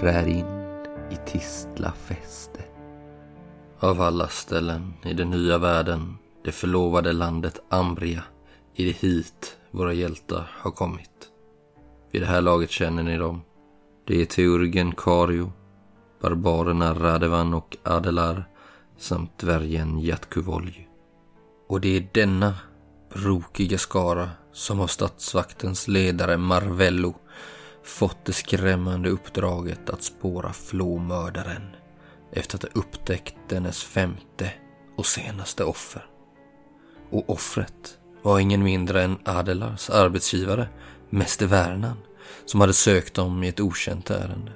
trär in i Tistla fäste. Av alla ställen i den nya världen, det förlovade landet Ambria, är det hit våra hjältar har kommit. Vid det här laget känner ni dem. Det är teurgen Kario, barbarerna Radevan och Adelar samt dvärgen Jatkuvolj. Och det är denna brokiga skara som har statsvaktens ledare Marvello fått det skrämmande uppdraget att spåra flåmördaren efter att ha upptäckt dennes femte och senaste offer. Och offret var ingen mindre än Adelars arbetsgivare, Mäster Värnan, som hade sökt dem i ett okänt ärende.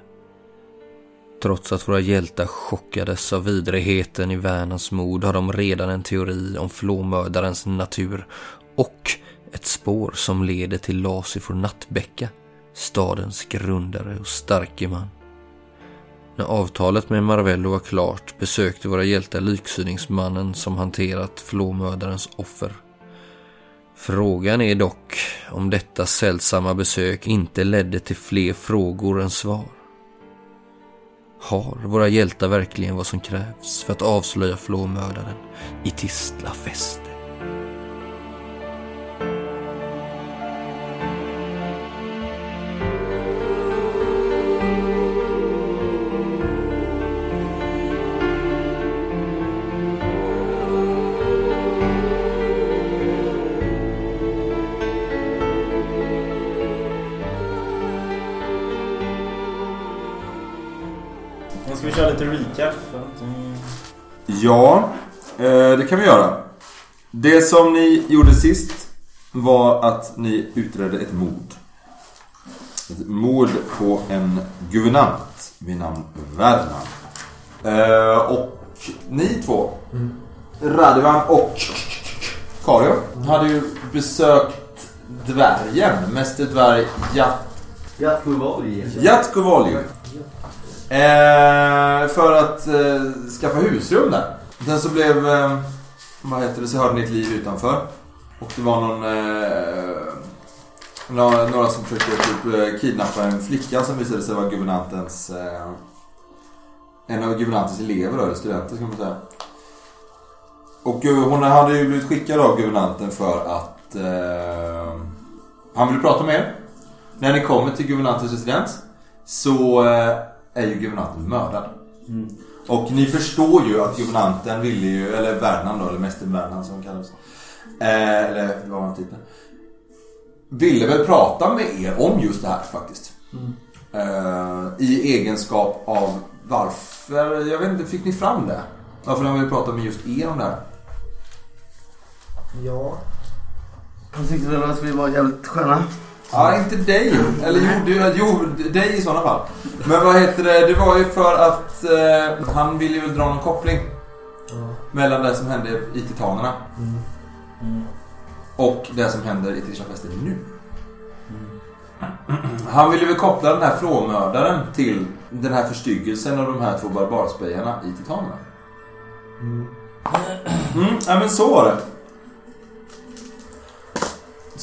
Trots att våra hjältar chockades av vidrigheten i Värnans mod har de redan en teori om flåmördarens natur och ett spår som leder till Lasifor Nattbäcka, stadens grundare och starke man. När avtalet med Marvello var klart besökte våra hjältar liksyningsmannen som hanterat flåmördarens offer. Frågan är dock om detta sällsamma besök inte ledde till fler frågor än svar. Har våra hjältar verkligen vad som krävs för att avslöja flåmördaren i Tistla fäste? Ska vi köra lite recap. Mm, Ja, eh, det kan vi göra. Det som ni gjorde sist var att ni utredde ett mord. Ett mord på en guvernant vid namn Värnan. Eh, och ni två, Radovan och Kario, hade ju besökt dvärgen, Mäster Dvärg Jat Jatkovolj. Eh, för att eh, skaffa husrum där. Sen så blev, eh, vad heter det, så hörde ni ett liv utanför. Och det var någon, eh, några, några som försökte typ eh, kidnappa en flicka som visade sig vara guvernantens, eh, en av guvernantens elever då, eller studenter ska man säga. Och eh, hon hade ju blivit skickad av guvernanten för att eh, han ville prata med er. När ni kommer till guvernantens residens så eh, är ju guvernanten mördad. Och ni förstår ju att guvernanten ville ju, eller Värnan då, eller Mäster Värnan som han kallas. Eh, eller vad var han typen? Ville väl prata med er om just det här faktiskt. Eh, I egenskap av varför, jag vet inte, fick ni fram det? Varför han ville prata med just er om det här? Ja. Han tyckte väl att vi var jävligt sköna. Ja, inte dig. Eller jo, du, jo, dig i sådana fall. Men vad heter det? Det var ju för att eh, han ville ju dra någon koppling mellan det som hände i Titanerna Mm. och det som händer i Trishafesten nu. Han ville väl koppla den här flåmördaren till den här förstyggelsen av de här två barbarspejarna i Titanerna. Mm. Mm, ja men så var det.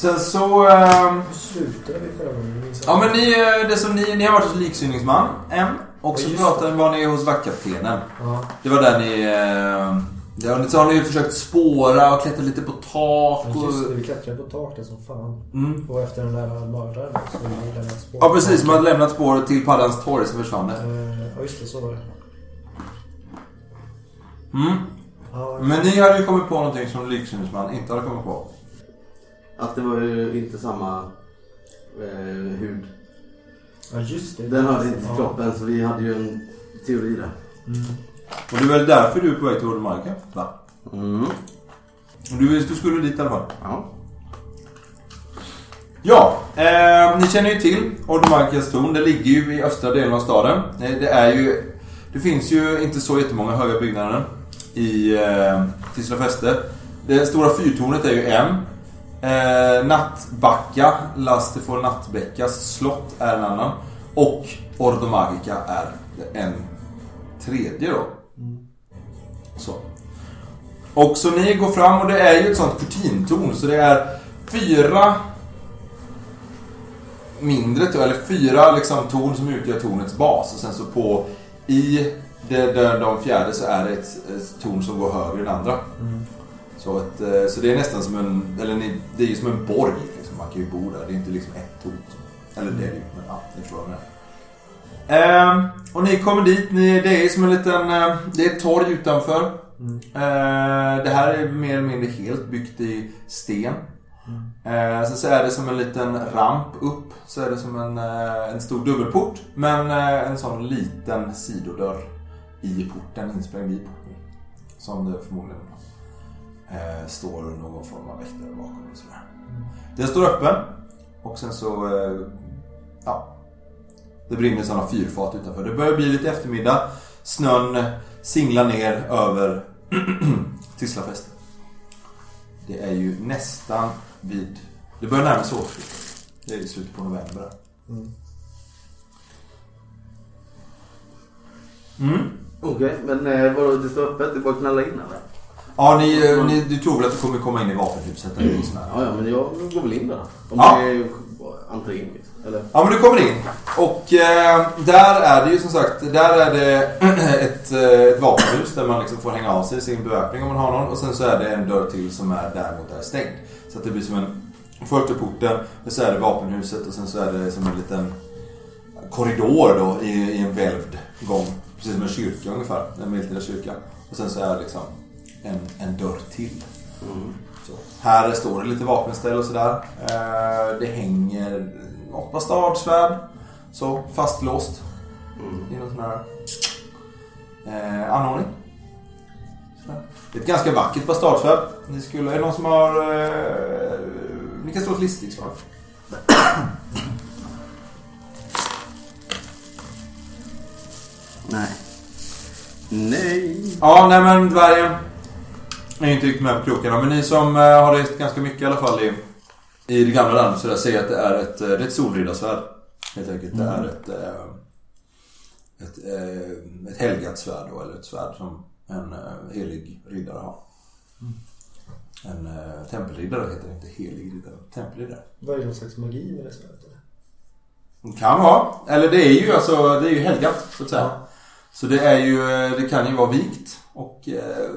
Sen så... ehm, slutade vi förra gången? Ja men ni, eh, det som ni, ni har varit hos liksyningsman en och så pratade, var ni hos vaktkaptenen. Ja. Det var där ni... eh, Där, så har ni försökt spåra och klättra lite på tak Ja, just det, och... vi klättrade på taket som fan. Mm. Och efter den där mördaren så vi lämnat spår. Ja precis, man hade lämnat spåret till Paddans torg så försvann det. Eh, Ja just det, så var det. Mm. Ja, Men ni hade ju kommit på någonting som liksyningsman inte hade kommit på. Att det var ju inte samma eh, hud. ja just det. Den hörde inte till kroppen så vi hade ju en teori där. Mm. Och det är väl därför du är på väg till Ordemarka? Va? Mm. Du, du skulle dit i alla fall. Ja. Ja, eh, ni känner ju till Ordemarkas torn. Det ligger ju i östra delen av staden. Eh, Det är ju... Det finns ju inte så jättemånga höga byggnader i eh, Tisla fäste. Det stora fyrtornet är ju en. Eh, Nattbacka, Lastefor Nattbäckas slott är en annan. Och Ordomagica är en tredje då. Så. Och så ni går fram och det är ju ett sånt kurtintorn så det är fyra mindre, eller fyra liksom torn som utgör tornets bas. Och sen så på, i det, det, de fjärde så är det ett, ett torn som går högre än andra. Så, ett, eh, så det är nästan som en, eller det är ju som en borg. Liksom. Man kan ju bo där. Det är inte liksom ett torn. Eller det är det ju, men ja, ni förstår vad jag menar. Ehm, och ni kommer dit. Ni, det är som en liten, eh, det är ett torg utanför. Eh, det här är mer eller mindre helt byggt i sten. Eh, sen så är det som en liten ramp upp. Så är det som en, eh, en stor dubbelport. Men eh, en sån liten sidodörr i porten, insprängd i porten. Som det förmodligen eh, står någon form av väktare bakom. Och sådär. Den står öppen. Och sen så, eh, ja. Det brinner sådana fyrfat utanför. Det börjar bli lite eftermiddag. Snön singlar ner över Tislafästet. Det är ju nästan vid... Det börjar närma sig årsskiftet. Det är i slutet på november. Mm. Okej, men eh, vadå, det står öppet? Det är bara att knalla in eller? Ja, ni, ni, du tror väl att du kommer komma in i vapenhuset? Eller. Ja, ja, men jag går väl in där. Om Ja. det är entrén liksom. Eller? Ja men du kommer in och eh, där är det ju som sagt, där är det ett, eh, ett vapenhus där man liksom får hänga av sig sin beväpning om man har någon och sen så är det en dörr till som är däremot är stängd. Så att det blir som en, först är porten, och så är det vapenhuset och sen så är det som en liten korridor då i, i en välvd gång. Precis som en kyrka ungefär, en medeltida kyrka. Och sen så är det liksom en, en dörr till. Så. Här står det lite vapenställ och sådär. Eh, det hänger något bastardsvärd. Så fastlåst. I någon sån här eh, anordning. Det är ett ganska vackert bastardsvärd. Ni skulle, är det någon som har... Eh, ni kan slå ett listigslag. Nej. Nej. Ja, nej men dvärgen är ju inte riktigt med på krokarna. Men ni som eh, har rest ganska mycket i alla fall i, i det gamla landet så där säger att det är ett, eh, det är ett solriddarsvärd. Helt enkelt. Det är ett, eh, ett, ett helgat svärd då, eller ett svärd som en helig riddare har. En eh, tempelriddare heter det inte helig riddare. Tempelriddare. Vad är det någon slags magi med det svärdet? eller? Kan vara. Eller det är ju alltså, det är ju helgat så att säga. Så det är ju, det kan ju vara vikt och eh,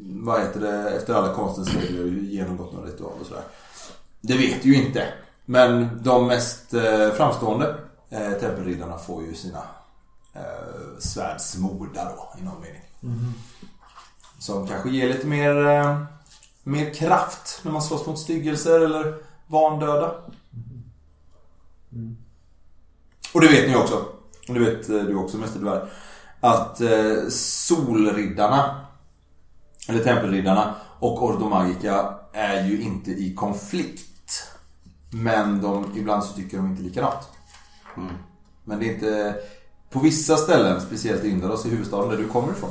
vad heter det, efter alla konstens regler genomgått någon ritual och sådär. Det vet ju inte. Men de mest eh, framstående eh, tempelriddarna får ju sina eh, svärdsmordar då i någon mening. Som kanske ger lite mer, eh, mer kraft när man slåss mot styggelser eller vandöda. Och det vet ni också. Och det vet eh, du också Mästerdvärg. Att eh, solriddarna, eller tempelriddarna och ordomagica är ju inte i konflikt. Men de, ibland så tycker de inte likadant. Men det är inte... På vissa ställen, speciellt i Indaros i huvudstaden där du kommer ifrån.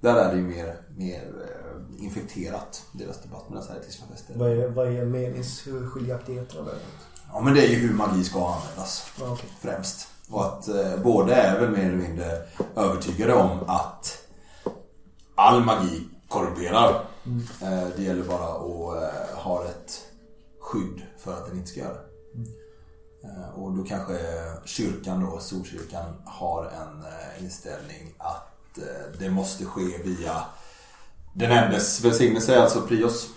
Där är det ju mer, mer eh, infekterat, deras debatt. Medan här i Tislafästet. Vad är, vad är meningsskiljaktigheterna där? Ja men det är ju hur magi ska användas. Ja, okej. främst. Och att eh, båda är väl mer eller mindre övertygade om att all magi korrumperar. Eh, det gäller bara att eh, ha ett skydd för att den inte ska göra det. Eh, och då kanske kyrkan då, Solkyrkan, har en eh, inställning att eh, det måste ske via den endes välsignelse, alltså prios.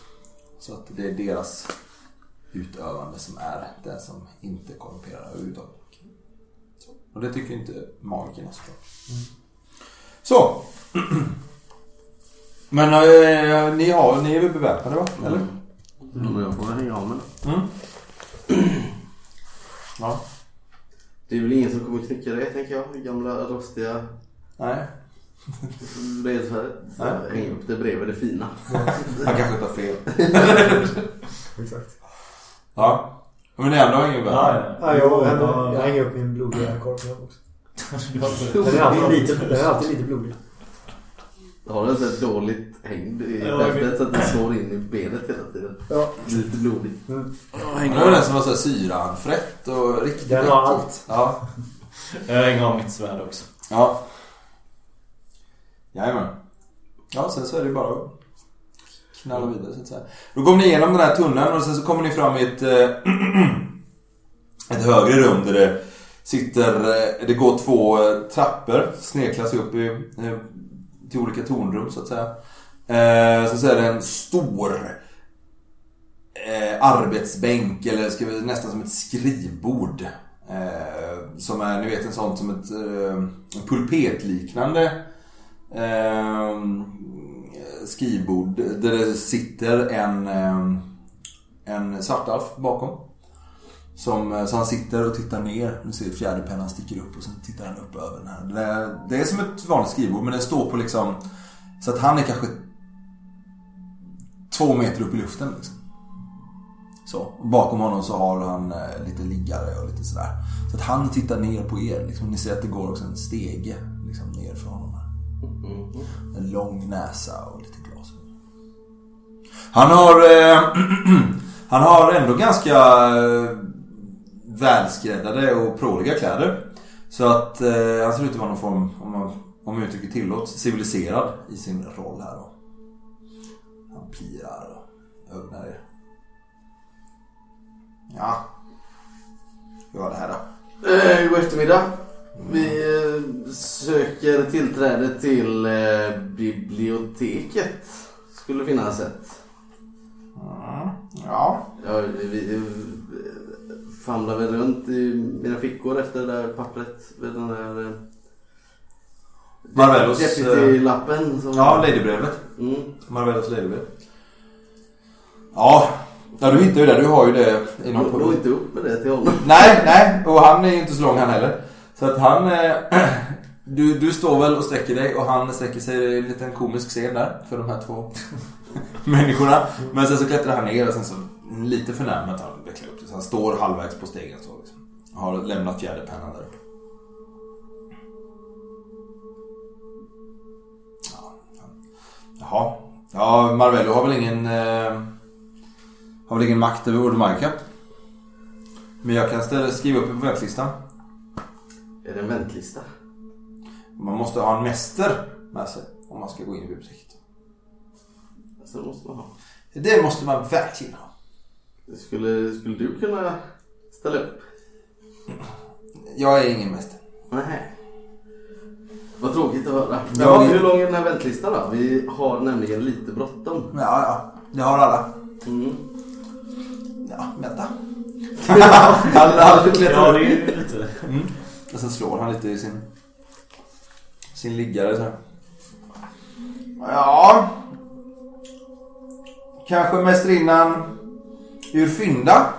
Så att det är deras utövande som är det som inte korrumperar överhuvudtaget. Och det tycker inte magikerna såklart. Så. Men eh, ni, har, ni är väl beväpnade va? Eller? Mm. Men jag får väl hänga av mig. Mm. Ja. Det är väl ingen som kommer knäcka det tänker jag. Gamla rostiga Nej. bredsvärdet. Så Nej. jag hänger upp det bredvid det fina. Han kanske tar fel. Exakt. Ja. Men det är ändå ingen Ja, beväpnad. Ja, jag, jag, jag hänger upp min blodiga korpnöv också. Den är alltid lite, den är alltid lite blodig. Har den så dåligt hängd i bältet så att det slår in i benet hela tiden. Ja. Lite blodigt. Det var den som var så här syranfrätt och riktigt Den har allt. Ja. Jag hänger av mitt svärd också. Ja. Jajamän. Ja, sen så är det ju bara att knalla vidare så att säga. Då går ni igenom den här tunneln och sen så kommer ni fram i ett, eh, ett högre rum där det sitter, eh, det går två eh, trappor, snirklar sig upp i, till olika tornrum så att säga. Sen så är det en stor arbetsbänk eller ska vi, nästan som ett skrivbord. Eh, som är, ni vet en sån som ett eh, pulpetliknande eh, skrivbord där det sitter en, ehm, en svartalf bakom. Som, eh, så han sitter och tittar ner. Nu ser fjäderpennan sticker upp och sen tittar han upp över den här. Det är, det är som ett vanligt skrivbord men det står på liksom så att han är kanske två meter upp i luften. Liksom. Så. Bakom honom så har han eh, lite liggare och lite sådär. Så att han tittar ner på er. Liksom. Ni ser att det går också en stege liksom, ner för honom. Mm. En lång näsa och lite glasögon. Han har, eh, han har ändå ganska eh, välskräddade och pråliga kläder. Så att eh, han ser ut att vara någon form, om, man, om uttrycket tillåts, civiliserad i sin roll här då. Han pirar och ögnar er. Ja. Hur var det här då? Eh, god eftermiddag. Vi eh, söker tillträde till eh, biblioteket. Skulle finnas ett. Mm. Ja. Ja, vi eh, famlar väl runt i mina fickor efter det där pappret. Med den där... Marvellos, Deputy-lappen. Som... Ja, ladybrevet. Mm. Marvellos ladybrev. Ja. Ja, du hittar ju det. Du har ju det inom Nå nå inte upp med det till honom. Nej, nej. Och han är ju inte så lång han heller. Så att han... Eh, du, du står väl och sträcker dig och han sträcker sig. Det är en liten komisk scen där för de här två människorna. Men sen så klättrar han ner och sen så lite förnärmat han vecklar upp det. Så han står halvvägs på stegen så liksom. Har lämnat fjäderpennan där uppe. Ja. Jaha. Ja, Marvello har väl ingen... Eh, har väl ingen makt över Ordomarka. Men jag kan ställa, skriva upp på väntslistan. Är det en väntlista? Man måste ha en mäster med sig om man ska gå in i biblioteket. Så det måste man ha. Det måste man verkligen ha. Skulle, skulle du kunna ställa upp? Jag är ingen mäster. Nej. Vad tråkigt att höra. Jag- Ja, hur lång är den här väntlistan då? Vi har nämligen lite bråttom. Ja, ja. Det har alla. Mm. Ja, vänta. han klättrar Ja, det är lite... Mm. Och sen slår han lite i sin, sin liggare så här. Ja. Kanske mästarinnan Urfinda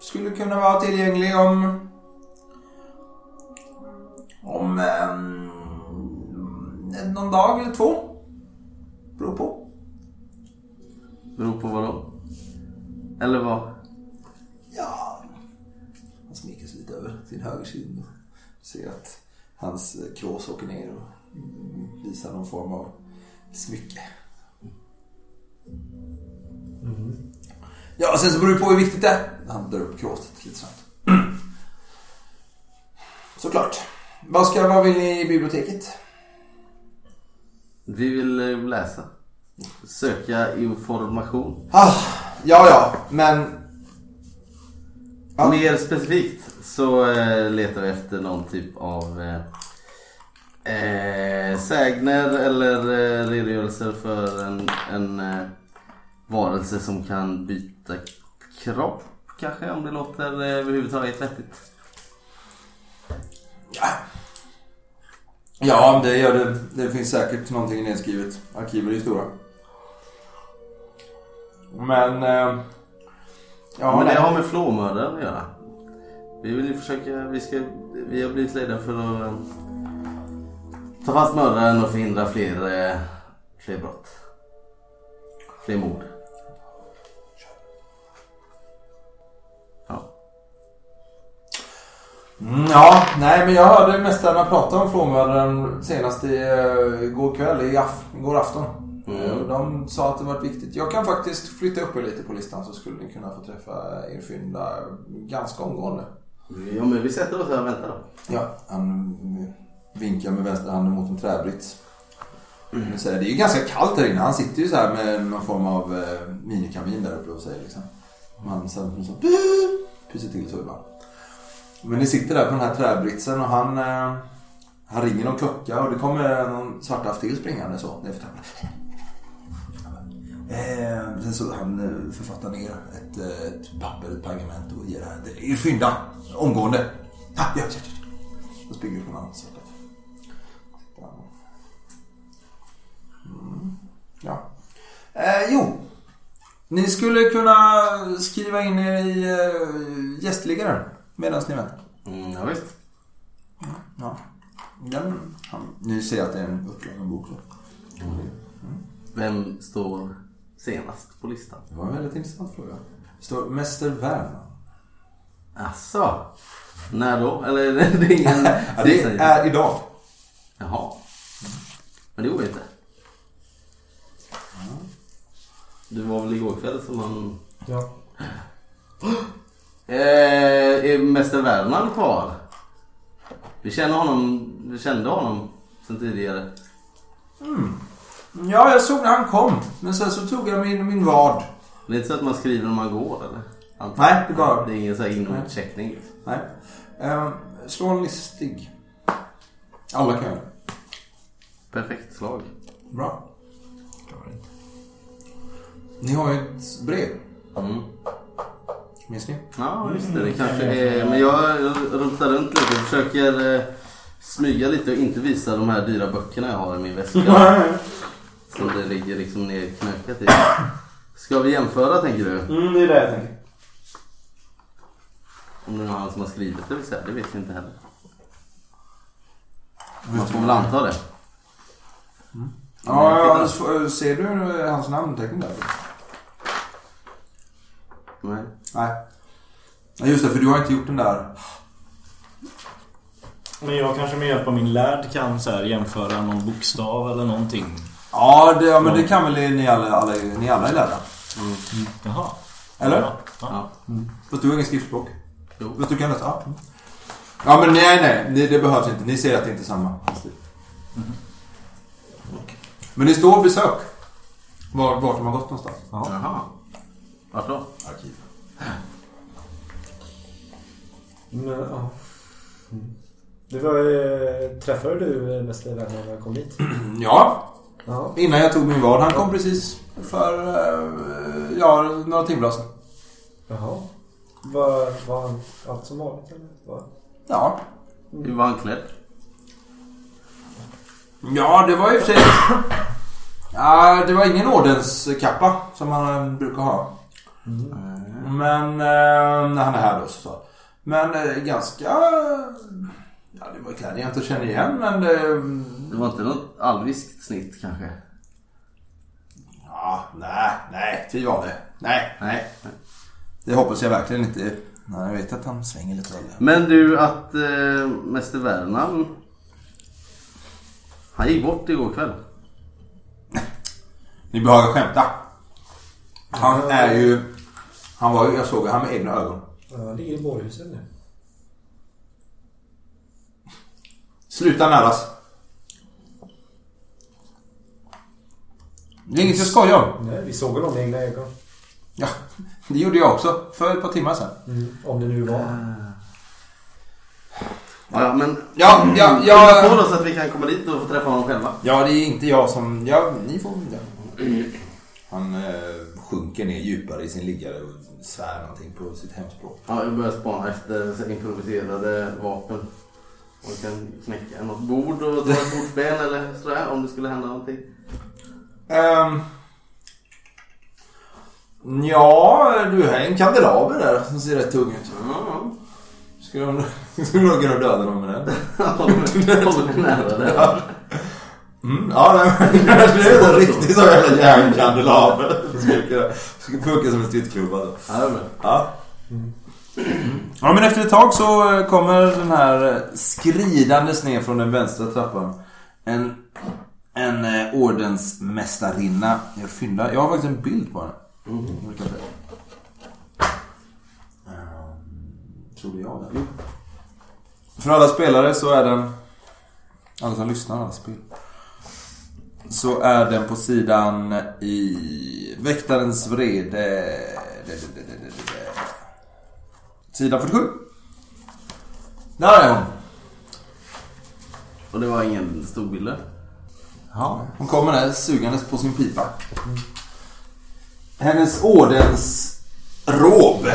skulle kunna vara tillgänglig om... Om... ehm, någon dag eller två. Beror på. Beror på vad då? Eller vad? Ja. Han smickar sig lite över sin högerkind och ser att hans krås åker ner och mm, visar någon form av smycke. Ja, sen så beror det på hur viktigt det är. Han drar upp kråset lite snabbt. Såklart. Vad, ska, vad vill ni i biblioteket? Vi vill eh, läsa. Söka information. Ah, ja, ja, men... Ja. Mer specifikt så eh, letar vi efter någon typ av eh, eh, sägner eller eh, redogörelser för en, en eh, varelse som kan byta kropp. Kanske om det låter eh, överhuvudtaget vettigt. Ja. Ja, det gör det. Det finns säkert någonting nedskrivet. Arkiven är ju stora. Men... Eh, ja, Men det har med flåmördaren att göra. Vi vill ju försöka, vi, ska, vi har blivit ledda för att eh, ta fast mördaren och förhindra fler, eh, fler brott. Fler mord. Ja. Mm, ja, nej men jag hörde mästarna prata om frånvärden senast i, uh, igår kväll, i af- igår afton. Mm. De sa att det var viktigt. Jag kan faktiskt flytta upp er lite på listan så skulle ni kunna få träffa er fynda ganska omgående. ja men vi sätter oss här och väntar då. Ja, han vinkar med vänsterhanden mot en träbrits. Mm. Det är ju ganska kallt där inne. Han sitter ju så här med någon form av eh, minikamin där uppe och säger liksom. Man så, så pyser till så ibland. Men ni sitter där på den här träbritsen och han, eh, han ringer någon klocka och det kommer någon svartaff till springande så nerför trappan. Eh, sen så han eh, författar ner ett, eh, ett papper, ett pergament och ger det här. Fynda, omgående. Ah, ja, ja, ja. Då springer annan sak. Mm. Ja. Eh, jo. Ni skulle kunna skriva in er i eh, gästliggaren medan ni väntar. Mm, ja, visst. Ja. Den, han, ni ser att det är en uppslagen bok. Så. Vem står senast på listan? Det var en väldigt intressant fråga. Det står Mäster Värman. Asså? När då? Eller det är ingen... Ja, det är idag. Jaha. Men det går inte. Det var väl igår kväll som han... Ja. Eh, är Mäster Värmland kvar? Vi känner honom, vi kände honom sen tidigare. Ja, jag såg när han kom. Men sen så tog jag min, min vad. Är inte så att man skriver när man går eller? Antar- Nej, det bara- Det är ingen så här in och utcheckning. liksom. Nej. Ehm, slå en listig. Alla kan göra. Perfekt slag. Bra. Ni har ju ett brev. Mm. Minns ni? Ja, just det. Det kanske är... Men jag rullar runt lite och försöker eh, smyga lite och inte visa de här dyra böckerna jag har i min väska. Som det ligger liksom nerknökat i. Ska vi jämföra tänker du? Mm, det är det jag tänker. Om det är han som har skrivit det vill säga. Det vet vi inte heller. Man får väl anta det. Ja, ja, så- ser du hans namnteckning där? Nej. Nej. Just det, för du har inte gjort den där. Men jag kanske med hjälp av min lärd kan så här jämföra någon bokstav eller någonting. Ja, det, ja men det kan väl ni alla, alla, ni alla är lärda? Jaha. Eller? Ja. Ja. Fast du har ingen skriftspråk? Jo. Fast du kan läsa? Ja. Ja men nej, nej. Det, det behövs inte. Ni ser att det inte är samma stil. Men det står besök. Var, vart de har gått någonstans. Jaha. Vart då? Arkiv. Men, ja. Mm. Det var, eh, träffade du Werner när jag kom hit? Ja, Ja. innan jag tog min vad. Han kom precis för eh, ja, några timmar sedan. Jaha. Var, var han allt som vanligt eller? Var... Ja. Hur var han klädd? Ja, det var och för sig... Ja, det var ingen ordenskappa som man eh, brukar ha. Men eh, när han är här då så. Men ganska... Ja, det var kläder jag inte känner igen men det... Var inte något alviskt snitt kanske? Ja, nej, nej, fy var det. Nej, nej. Det hoppas jag verkligen inte. Nej, jag vet att han svänger lite väl. Men du att eh, Mäster Värnan Han gick bort igår kväll. Ni behagar skämta. Han är ju... Han var ju, jag såg han med egna ögon. Ja, han ligger i bårhuset nu. Sluta näras. Det är inget jag skojar om. Nej, vi såg honom med egna ögon. Ja, det gjorde jag också för ett par timmar sedan. Mm. Om det nu var. Ja, ja, men Ja, ja, Skynda ja. på då så att vi kan komma dit och få träffa honom själva. Ja, det är inte jag som... Ja, ni får... Ja. Han eh, sjunker ner djupare i sin liggare och svär någonting på sitt hemspråk. Ja, jag börjar spana efter improviserade vapen. Och kan knäcka något bord och dra ett bordsben eller sådär om det skulle hända någonting. Um, ja, du har en kandelaber där som ser rätt tung ut. Ja, Skulle du skulle kunna döda dem med den? ja. Håller du nära det? Mm, ja, nej, det är en riktig sån jävla järnkandelaber. Som skulle funka som en stridsklubba då. Ja. Ja. Ja men efter ett tag så eh, kommer den här eh, skridandes ner från den vänstra trappan. En, en eh, ordensmästarinna. Jag fyndar. Jag har faktiskt en bild på henne. Mm. Ehm, Tror det jag det? För alla spelare så är den... Alla som lyssnar, alla spel. Så är den på sidan i Väktarens vrede. Sidan 47. Där är hon. Och det var ingen storbilder? Ja, hon kommer där sugandes på sin pipa. Hennes ordensrob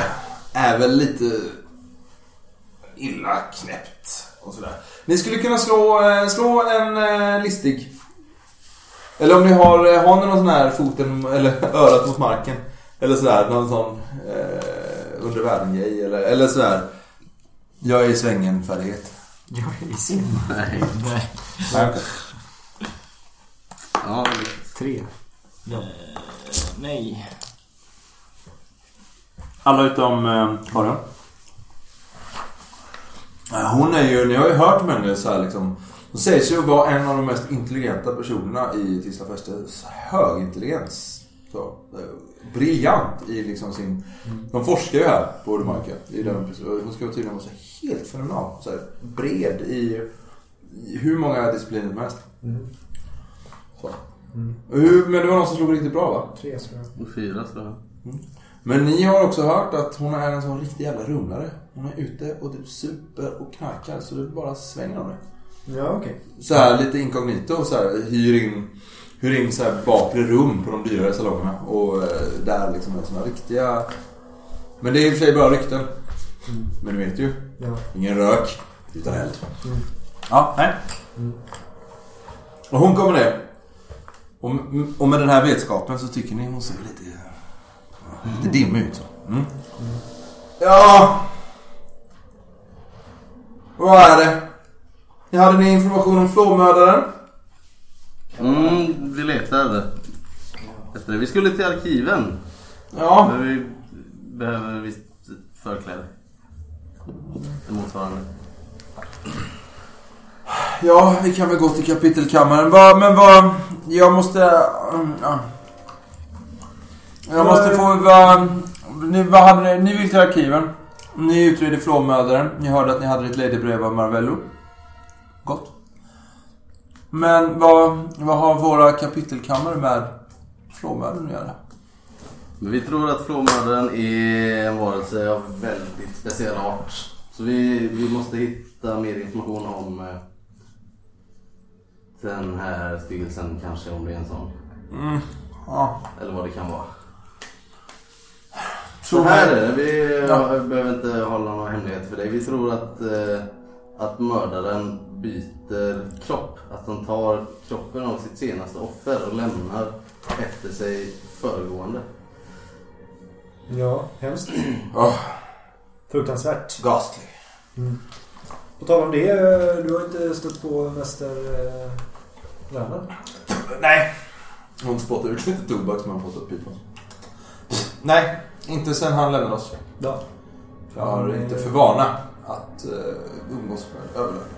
är väl lite illa knäppt och sådär. Ni skulle kunna slå, eh, slå en eh, listig. Eller om ni har, eh, har ni någon sån här foten eller örat mot marken. Eller sådär, någon sån eh, under världen-grej eller, eller sådär. Jag är i svängen färdighet. Jag är i sin. Nej. Nej. Ja, Tre. Eh, nej. Alla utom eh, Karin. Ja, Hon är ju, ni har ju hört om henne så här liksom. Hon sägs ju vara en av de mest intelligenta personerna i Tisla Fästes högintelligens. Så, eh, briljant i liksom sin... De forskar ju här på Odemarka. Hon ska tydligen vara så helt fenomenal. Så här, bred i, i hur många discipliner som helst. Mm. Så. Mm. Och men det var någon som slog riktigt bra va? Tre tror jag. och fyra så. Men ni har också hört att hon är en sån riktig jävla rumlare. Hon är ute och typ super och knarkar så det bara svänger om det. Ja, okej. så här lite inkognito så här, hyr in, hyr in så här bakre rum på de dyrare salongerna och eh, där liksom är såna riktiga men det är i och för sig bara rykten. Men du vet ju, Ja. ingen rök utan eld. Mm. Ja, nej. Och hon kommer ner. Och, och med den här vetskapen så tycker ni hon ser lite, ja, lite dimmig ut. Så. Mm. Ja. Vad är det? Ni hade ni information om flåmördaren? Mm, vi letar efter det. Vi skulle till arkiven. Ja. Men vi behöver visst förkläde. Det motsvarande. Ja, vi kan väl gå till kapitelkammaren. Va, men vad... Jag måste... Mm, ja. Jag måste få... Va, ni, vad hade ni, ni vill till arkiven. Ni utreder flåmördaren. Ni hörde att ni hade ett ledybrev av Marvello. Gott. Men vad, vad har våra kapitelkammare med flåmördaren att göra? Vi tror att flåmördaren är en varelse av väldigt speciell art. Så vi, vi måste hitta mer information om eh, den här styggelsen kanske, om det är en sån. Mm, ja. Eller vad det kan vara. Så här är det. Vi Ja. eh, behöver inte hålla några hemligheter för dig. Vi tror att, eh, att mördaren byter kropp. Att han tar kroppen av sitt senaste offer och lämnar efter sig föregående. Ja, hemskt. Åh, Fruktansvärt. ghastly. På tal om det, du har inte stött på Mäster eh? Nej. Hon spottar ut lite tobak som han fått upp pipan. Nej, inte sen han lämnade oss. Ja. Jag har Mm. inte för vana att uh, umgås med överlöpare.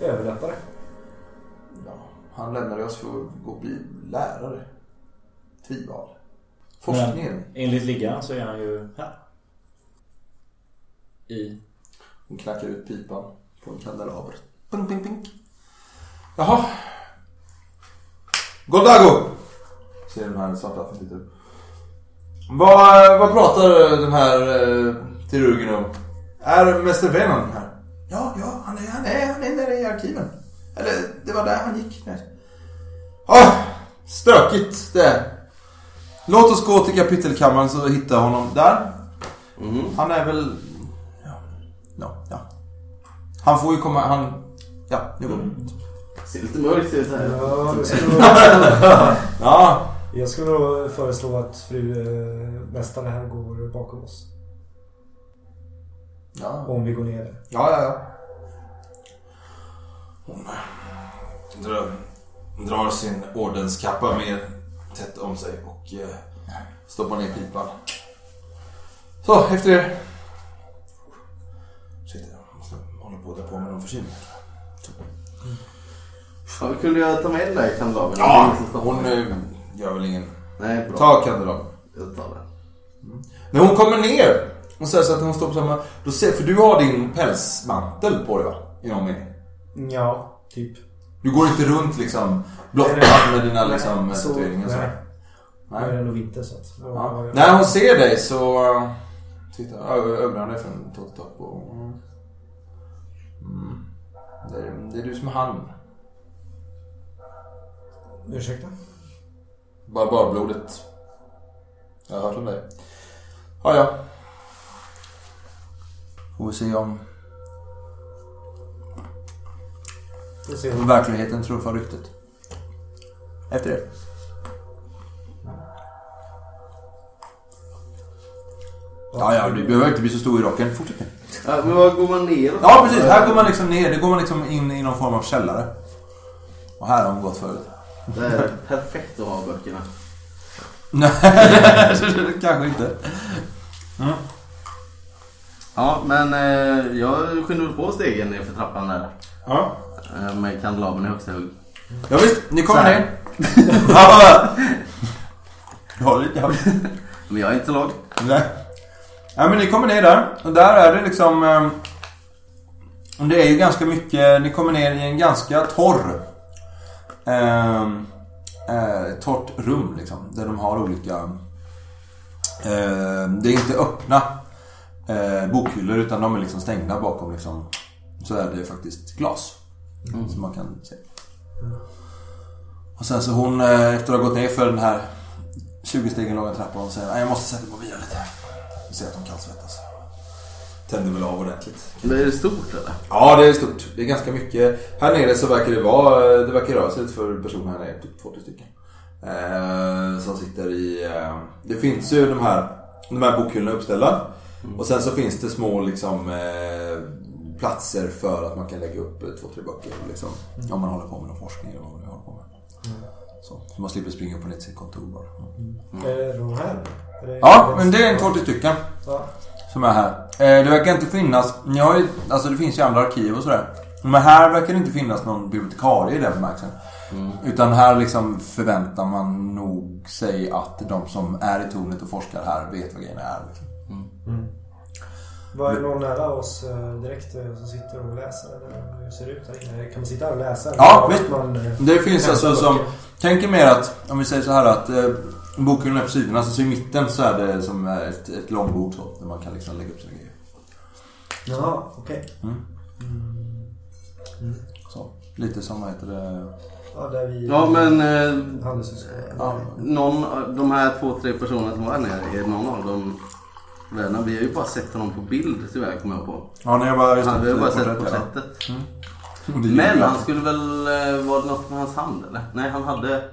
Överläppare. Ja, han lämnade oss för att gå och bli lärare. Tvival. Forskningen. Enligt liggaren så är han ju här. I... Hon knackar ut pipan på en kandelaber. Ping, ping, ping. Jaha. Goldago! Säger den här svarta som upp. Vad, vad pratar den här eh, kirurgen om? Är Mäster Venom här? Ja, ja, han är, han är, han är nere i arkiven. Eller, det var där han gick. Nej. Ah, stökigt det är. Låt oss gå till kapitelkammaren så hittar honom där. Mhm. Han är väl... Han får ju komma... Han... Ja, nu går vi. Ser lite mörkt ut här. Ja, nog, Ja. jag skulle nog föreslå att fru eh, Mästaren här går bakom oss. Ja, Om vi går ner ja, ja. ja. Hon drar, drar sin ordenskappa mer tätt om sig och eh, stoppar ner pipan. Så, efter er. Hålla på mig någon förkylning. Ja, vi kunde jag ta med den där kandelabern? Ja, är hon eh, gör väl ingen... Nej, bra. Ta kandelabern. Jag tar den. När hon kommer ner och säger så att hon står på samma... Då ser, för du har din pälsmantel på dig va? I någon mening. Ja, typ. Du går inte runt liksom blottad med dina liksom tatueringar och så. nej. Är Nej. det nog vinter så att... Ja. När hon ser dig så... Titta, ö- ögonen är från tå till topp och... Det är, det är du som är han. Ursäkta? Bara, bara blodet. Jag har hört om dig. Ja, ja. Får vi se om om verkligheten truffar ryktet. Efter det. Ja, ja, du behöver inte bli så stor i rocken. Fortsätt nu. Ja, men var går man ner? Ja, precis. Här går man liksom ner. Det går man liksom in i någon form av källare. Och här har man gått förut. Det är perfekt att ha böckerna. Nej, kanske inte. Ja, men eh, jag skyndade på stegen ner för trappan där. Ja. Eh, med kandelabern i högsta hugg. Ja, visst, ni kommer ner. Ja. Lite. Men jag är inte så låg. Nej. Ja, men ni kommer ner där. Och där är det liksom... eh, Det är ju ganska mycket... Ni kommer ner i en ganska torr... Eh, eh, torrt rum liksom. Där de har olika... Eh, det är inte öppna eh, bokhyllor utan de är liksom stängda bakom liksom. Så är det faktiskt glas. Som man kan se. Och sen så hon eh, efter att ha gått ner för den här 20 stegen långa trappan säger "Nej, jag måste sätta mig och vila lite. Vi ser att hon kallsvettas. Tänder väl av ordentligt. Men är det stort eller? Ja, det är stort. Det är ganska mycket. Här nere så verkar det vara, det verkar röra sig lite för personer här nere, typ 40 stycken. Eh, som sitter i, eh, det finns ju de här, de här bokhyllorna uppställda. Och sen så finns det små liksom eh, platser för att man kan lägga upp eh, två, tre böcker liksom. Om man håller på med någon forskning eller vad man nu håller på med. Så, så man slipper springa upp och ner till sitt kontor bara. Är det de här? Ja, men det är en 40 stycken. Ja. Som är här. Eh, det verkar inte finnas, ni har ju, alltså det finns ju andra arkiv och sådär. Men här verkar det inte finnas någon bibliotekarie i den bemärkelsen. Utan här liksom förväntar man nog sig att de som är i tornet och forskar här vet vad grejerna är. Liksom. Var det någon nära oss eh, direkt eh, som sitter och läser? Eller hur ser det ut här inne? Kan man sitta här och läsa? Ja, visst. Man, eh, Det finns alltså som, böcker? tänk er mer att, om vi säger så här att eh, boken är på sidorna, så i mitten så är det som ett, ett långbord så. Där man kan liksom lägga upp sina grejer. Jaha, okej. Så. Lite som, vad heter det? Ja, där vi... Ja, men eh. Ja. någon, av de här två, tre personerna som var här nere, är någon av dem vänner? Vi har ju bara sett honom på bild tyvärr, kommer jag på. Ja, ni har bara, just Han, vi har bara sett porträttet. Är ju Men han skulle väl, eh, var det något med hans hand eller? Nej, han hade,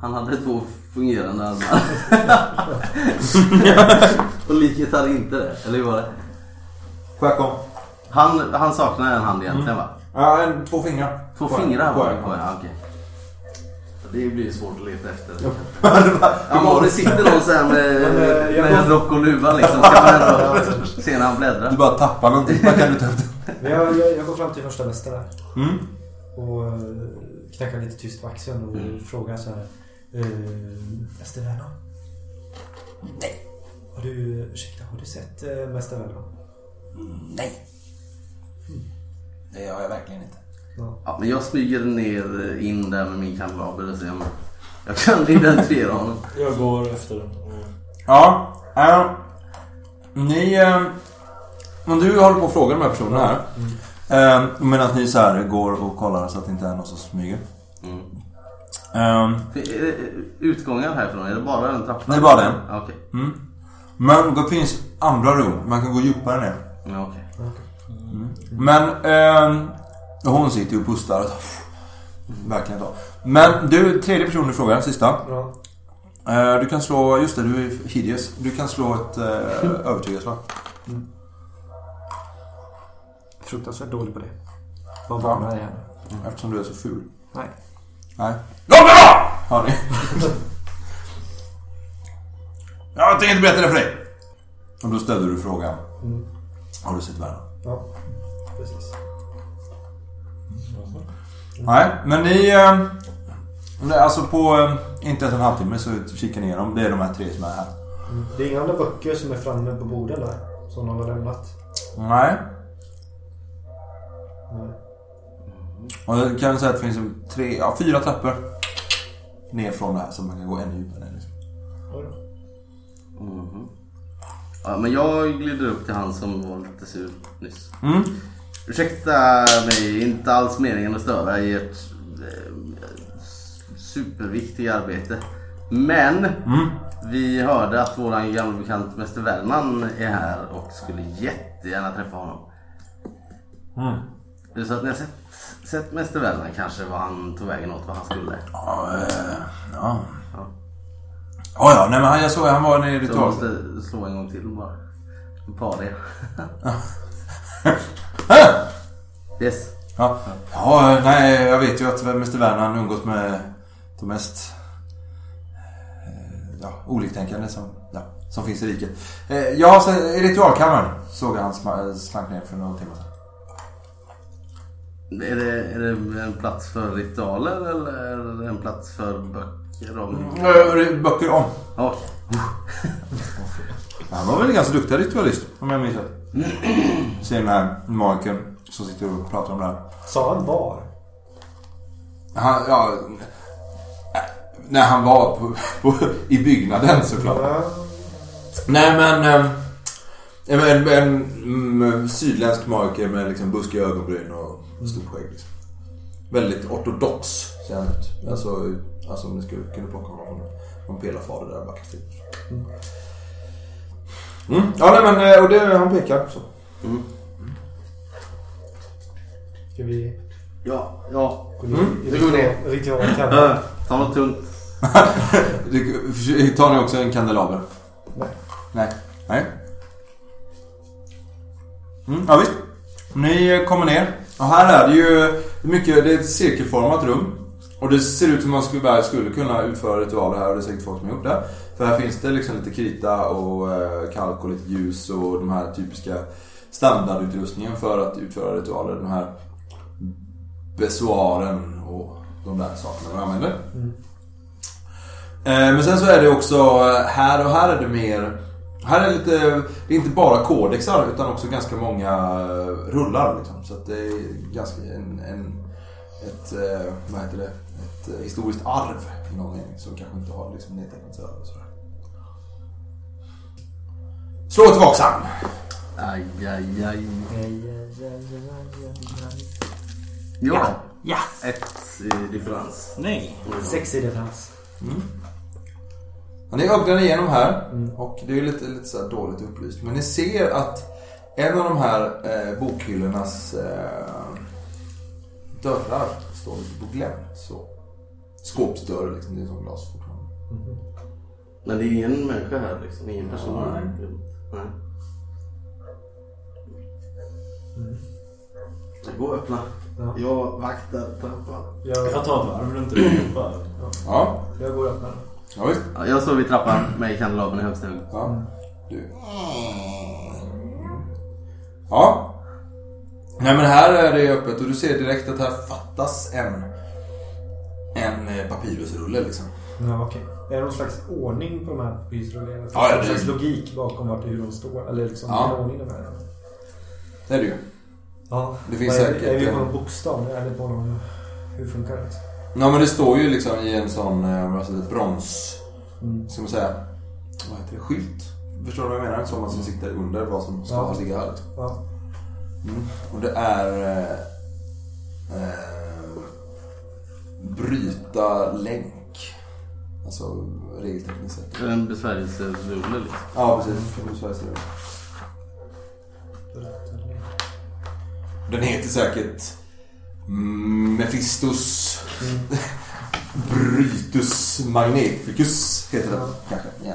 han hade två fungerande armar. Och liket hade inte det, eller hur var det? Tvärtom. Han, han saknar en hand egentligen va? Ja, en, två fingrar. Två fingrar var det på, ja okej. Det blir svårt att leta efter. Ja, men om det sitter någon så här med, eh, med en rock och luva liksom, ska man ändå se när han Du bläddrar. bara tappar någonting. Vad kan du ta upp Men jag, jag, jag går fram till första mästaren här. Mm. Och eh, knackar lite tyst på axeln och Mm. frågar så här. Uh, Mäster Vernon? Nej. Har du, ursäkta, har du sett uh, Mäster Vernon? Nej. Det har jag verkligen inte. Ja. Ja, men jag smyger ner in där med min kandelabel och ser om jag kan identifiera honom. Jag går efter den. Ja. Äh, ni... Äh, om du håller på att fråga de här personerna här. Äh, medan ni så här går och kollar så att det inte är någon som smyger. Mm. Det Utgången härifrån, är det bara den trappan? Det är bara den. Okej. mm. Men det finns andra rum. Man kan gå djupare ner. Ja, okej. Men äh, hon sitter ju och pustar. Och, verkligen så. Men du, tredje personen du frågar, sista. Ja. Eh, du kan slå, just det du är hideous. Du kan slå ett uh, övertygelseslag. Fruktansvärt dålig på det. Vad varnar jag henne? Eftersom du är så ful. Nej. Nej. Ja, bra! Har ni. Jag tänker inte berätta det för dig. Och då ställde du frågan. Mm. Har du sett världen? Ja, precis. Nej, men ni... Eh, alltså på eh, inte ens en halvtimme så kikar ni igenom. Det är de här tre som är här. Mm. Det är inga andra böcker som är framme på borden där. Som de har lämnat. Nej. Nej. Och jag kan säga att det finns tre, ja, fyra trappor ner från det här så man kan gå ännu djupare ner. Liksom. Mhm. Ja, men jag glider upp till han som var lite sur nyss. Mm. Ursäkta mig, inte alls meningen att störa i ert eh, superviktiga arbete. Men vi hörde att våran gamla bekant Mäster Wellman är här och skulle jättegärna träffa honom. Är det så att ni har sett, sett Mäster Wellman kanske var han tog vägen åt vad han skulle? Ja, eh, ja. Ja, ja, nej men han- jag såg han var nere i jag ritual. måste slå en gång till bara. En paria. yes. Ja. ja, nej jag vet ju att Mr. Werner umgås med de mest eh, ja, oliktänkande som, ja, som finns i riket. Eh, har sett, i ritualkammaren såg jag han slank ner för några timmar sedan. Är det, är det en plats för ritualer eller är det en plats för böcker om... Eh, Böcker om. Okej. Han var väl en ganska duktig ritualist om jag minns rätt. Ser den här magikern som sitter och pratar om det här. Sa han var? Han, ja, när han var på, på, i byggnaden såklart. Ja. Nej men... eh, En, en, en mm, sydländsk magiker med liksom buskiga ögonbryn och stort skägg. Liksom. Väldigt ortodox ser han ut. Alltså, alltså om ni skulle kunna plocka honom från någon pelarfader där bak. Typ. Mm. Ja nej, men eh, och det, han pekar så. Ska vi Ja, ja. gå ner Mm, i det går ner. ritualkammaren? Äh, Ta något tungt. Du, tar ni också en kandelaber? Nej. Nej. Nej. Mm, ja visst. Ni kommer ner. Och här är det ju mycket, det är ett cirkelformat rum. Och det ser ut som man skulle, bara skulle kunna utföra ritualer här och det är säkert folk som har gjort det. För här finns det liksom lite krita och eh, kalk och lite ljus och de här typiska standardutrustningen för att utföra ritualer. Den här bessoaren och de där sakerna man använder. Eh, Men sen så är det också eh, här och här är det mer här är lite, det är inte bara kodexar utan också ganska många rullar liksom. Så att det är ganska en, en ett, vad heter det, ett historiskt arv i någon mening som kanske inte har liksom nedtecknats över Slå ett vaksam! Aj, aj, aj. Ja. Ja. Ett i differens. Nej. Sex i differens. Ja, ni ögnar igenom här och det är lite, lite så här dåligt upplyst. Men ni ser att en av de här eh, bokhyllornas eh, dörrar står lite på glänt. Så. Skåpsdörr liksom, det är en sån glas fortfarande. Men det är ingen människa här liksom. Ingen person. Nej. Nej. Jag går och öppna. Ja. Jag vaktar trappan. Jag, Jag tar ett varv runt rummet bara. Ja, jag går och öppnar. ja visst. Ja, jag står vid trappan med kandelabern i högsta hugg. Ja, du. Ja. Nej men här är det öppet och du ser direkt att här fattas en, en eh, papyrusrulle liksom. Ja, okej. Är det någon slags ordning på de här papyrusrullarna? Ja, ja, någon det- slags logik bakom vart hur de står? Eller liksom Ja. ordning de är? Det är det ju. Ja. Det finns är, säkert Är vi på någon bokstav? Är det på någon... Hur funkar det? Ja men det står ju liksom i en sån säger det, brons... Mm. Ska man säga? Vad heter det? Skylt? Förstår du vad jag menar? En sån man som sitter under vad som ska Ja. ligga här. Liksom. Ja. Mm. Och det är... Eh, eh, bryta länk. Alltså regeltekniskt sett. En besvärjelserulle liksom. Ja precis. Säga så? Den heter säkert mm, Mephistos Brytus Magnificus heter den kanske. Ja.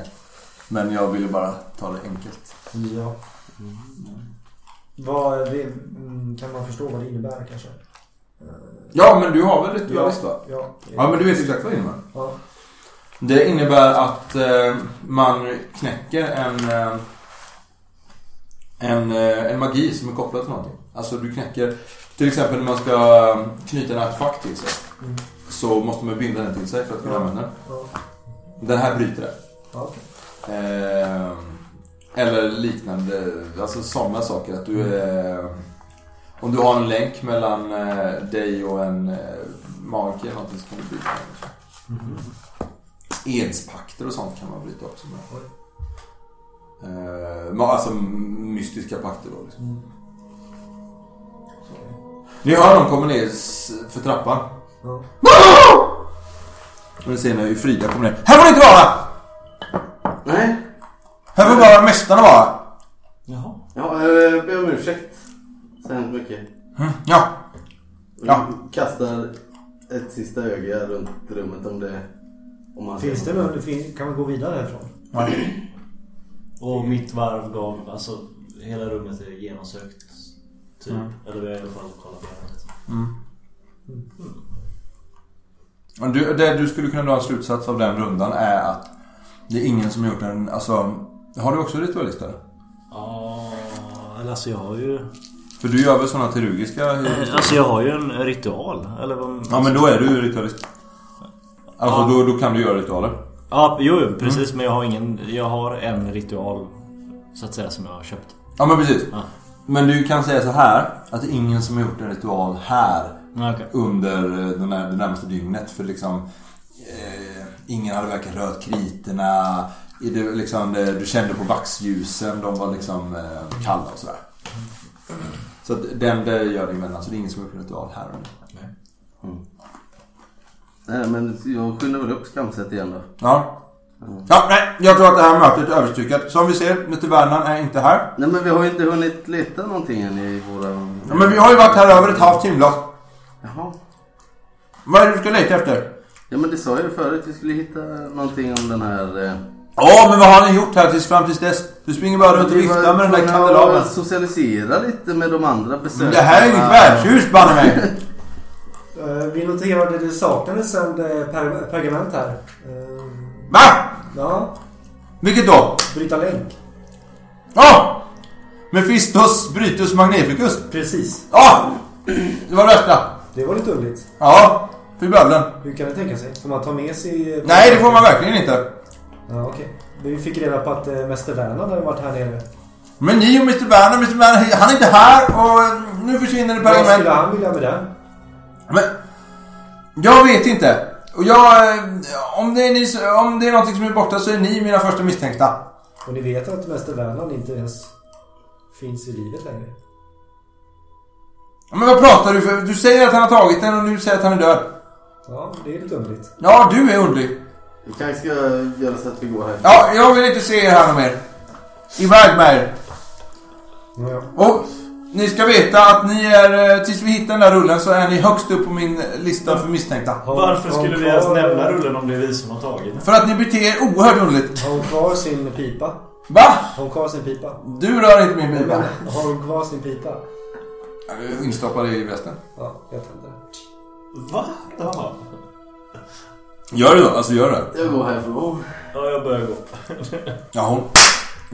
Men jag ville bara ta det enkelt. Ja. Vad, är det, mm, kan man förstå vad det innebär kanske? Ja men du har väl ritualist va? Ja. Ja men du vet exakt vad det innebär. Ja. Det innebär att eh, man knäcker en, eh, en, eh, en magi som är kopplad till någonting. Alltså du knäcker, till exempel när man ska knyta en artefakt till sig. Mm. Så måste man binda den till sig för att kunna Ja. använda den. Ja. Den här bryter det. Ja. Eh, eller liknande, alltså sådana saker. Att du är, om du har en länk mellan eh, dig och en eh, magiker eller någonting så kan du bryta den. Edspakter och sånt kan man bryta också med. Eh, alltså mystiska pakter då liksom. Ni hör någon komma ner för trappan. Ja. Och ni ser när Frida kommer ner. Här får ni inte vara! Nej. Här får bara mästarna vara. Jaha. Ja, jag ber om ursäkt. Så hemskt mycket. Mm, ja. Ja. Kastar ett sista öga runt rummet om det... Om man Finns det någon, kan man gå vidare härifrån? Nej. Och mitt varv gav, alltså hela rummet är genomsökt. Typ. Mm. Eller vi har i alla fall kollat igenom det. Mm. Du, det du skulle kunna dra en slutsats av den rundan är att det är ingen som har gjort en... Alltså, har du också ritualist eller? Ja, eller alltså jag har ju... För du gör väl sådana terugiska... Alltså jag har ju en ritual. Eller vad... Ja men då är du ritualist. Alltså Ja. då, då kan du göra ritualer. Ja, jo, jo precis. Men jag har ingen... Jag har en ritual. Så att säga som jag har köpt. Ja men precis. Ja. Men du kan säga så här att det är ingen som har gjort en ritual här Ja, okej. under eh, den här, det närmaste dygnet. För liksom eh, ingen hade verkligen rört kriterna. Det, liksom, det, du kände på vaxljusen, de var liksom eh, kalla och sådär. Så att den det gör det emellan. Så det är ingen som har gjort en ritual här och nu. Nej, men jag skyndar väl upp skamset igen då. Ja. Ja, nej. Jag tror att det här mötet är överstyckat. Som vi ser, Mr. Vernan är inte här. Nej, men vi har ju inte hunnit leta någonting än i våra... Ja, men vi har ju varit här över ett halvt timglas. Jaha. Vad är det du ska leta efter? Ja, men det sa jag ju förut. Vi skulle hitta någonting om den här... Eh... Ja, men vad har ni gjort här tills fram tills dess? Du springer bara runt och Vi viftar med den där tvungna kandelabern. att Socialisera lite med de andra besökarna. Det här är inget värdshus, banne mig. Eh, Vi noterade att det saknades en eh, per- pergament här. Eh, Va? Ja, Vilket då? bryta länk. Ja! Mephistos Brytus Magnificus. Precis. Ja! Det var det värsta. Det var lite underligt. Ja, fy bövelen. Hur kan det tänka sig? Får man ta med sig... Nej, det får man verkligen inte. Ja, okej. Vi fick reda på att äh, Mäster Vernan hade varit här nere. Men ni och Mr. Werner, Mr. Werner, han är inte här och eh, nu försvinner det Vad skulle pergament. han vilja med det? Men, jag vet inte. Och jag, eh, om det, är ni, om det är någonting som är borta så är ni mina första misstänkta. Och ni vet att Mäster Vernan inte ens finns i livet längre. Ja, Men vad pratar du för? Du säger att han har tagit den och nu säger att han är död. Ja, det är lite underligt. Ja, du är underlig. Vi kanske ska göra så att vi går här. Ja, jag vill inte se er här mer. Iväg med er. Ja, ja. Och ni ska veta att ni är, eh, tills vi hittar den där rullen så är ni högst upp på min lista för misstänkta. Varför skulle vi ens nämna rullen om det är vi som har tagit den? För att ni beter er oerhört underligt. Har hon kvar sin pipa? Va? Har hon kvar sin pipa? Du rör inte min pipa. har hon kvar sin pipa? Instoppad i västen. Ja, jag tänder. Va? Ja. Gör det då, alltså gör det. Jag går härifrån. Ja, jag börjar gå. Ja, hon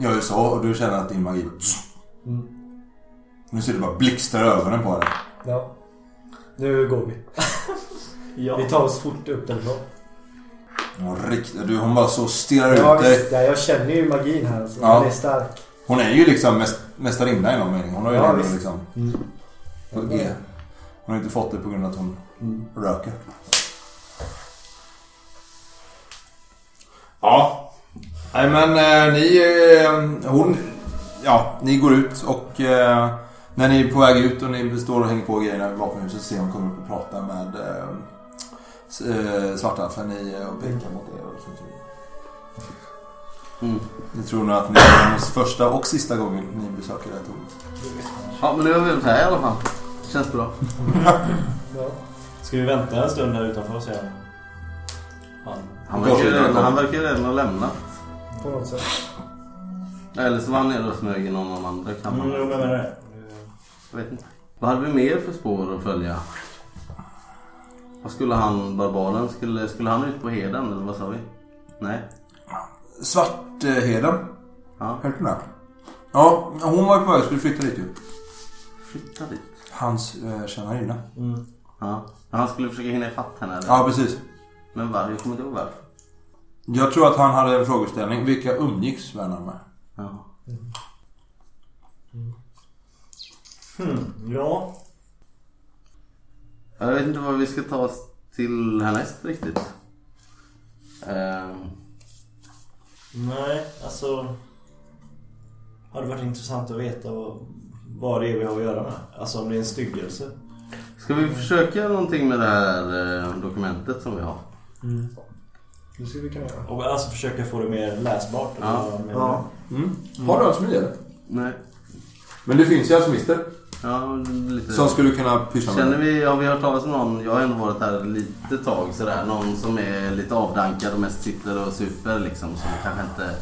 gör ju så och du känner att din magi... Mm. Nu ser du bara blixtrar ögonen på henne. Ja. Nu går vi. Ja. Vi tar oss fort upp därifrån. Hon, riktigt, du, hon bara så stirrar Ja, ut dig. Ja, jag känner ju magin här. Så Ja. Den är stark. Hon är ju liksom mäst, mästarinna i någon mening. Hon har ju Ja, visst. liksom... Mm. Är, hon har inte fått det på grund av att hon Mm. röker. Ja. Nej men eh, ni... Eh, hon... Ja, ni går ut och eh, när ni är på väg ut och ni står och hänger på grejerna i vapenhuset så ser hon kommer upp och pratar med eh, eh, Svartalfen i, eh, och pekar mot er. Och så, så. Mm. Ni tror nog att ni är hennes första och sista gången ni besöker det här tornet. Ja, men nu är vi väl här i alla fall. Känns bra. Ja. Ska vi vänta en stund här utanför och se han... Han verkar ju redan, han verkar redan ha lämnat. På något sätt. Eller så var han nere och smög i någon av de andra Mm, jag menar det. Jag vet inte. Vad hade vi mer för spår att följa? Vad skulle han, barbaren, skulle, skulle han ut på heden eller vad sa vi? Nej? Svartheden. Ja, Hörde du det? Ja, hon var ju på väg skulle flytta dit ju. flytta dit. Hans eh, tjänarinna. Mm. Ja. Men han skulle försöka hinna ifatt henne eller? Ja, precis. Men varför? Jag kommer inte ihåg varför. Jag tror att han hade en frågeställning. Vilka umgicks Vernan med? Ja. Hmm, ja. Jag vet inte vad vi ska ta oss till härnäst riktigt. Ehm, Nej, alltså... Hade varit intressant att veta vad, det är vi har att göra med. Alltså om det är en styggelse. Ska vi försöka någonting med det här eh, dokumentet som vi har? Det skulle vi kunna göra. Och alltså försöka få det mer läsbart. eller Ja. Ja. Mm. Har du alkemi Nej. Men det finns ju alkemister Ja, lite... som skulle kunna pyssla med Känner vi, har vi hört talas om någon, jag har ändå varit här lite tag sådär, någon som är lite avdankad och mest sitter och super liksom som kanske inte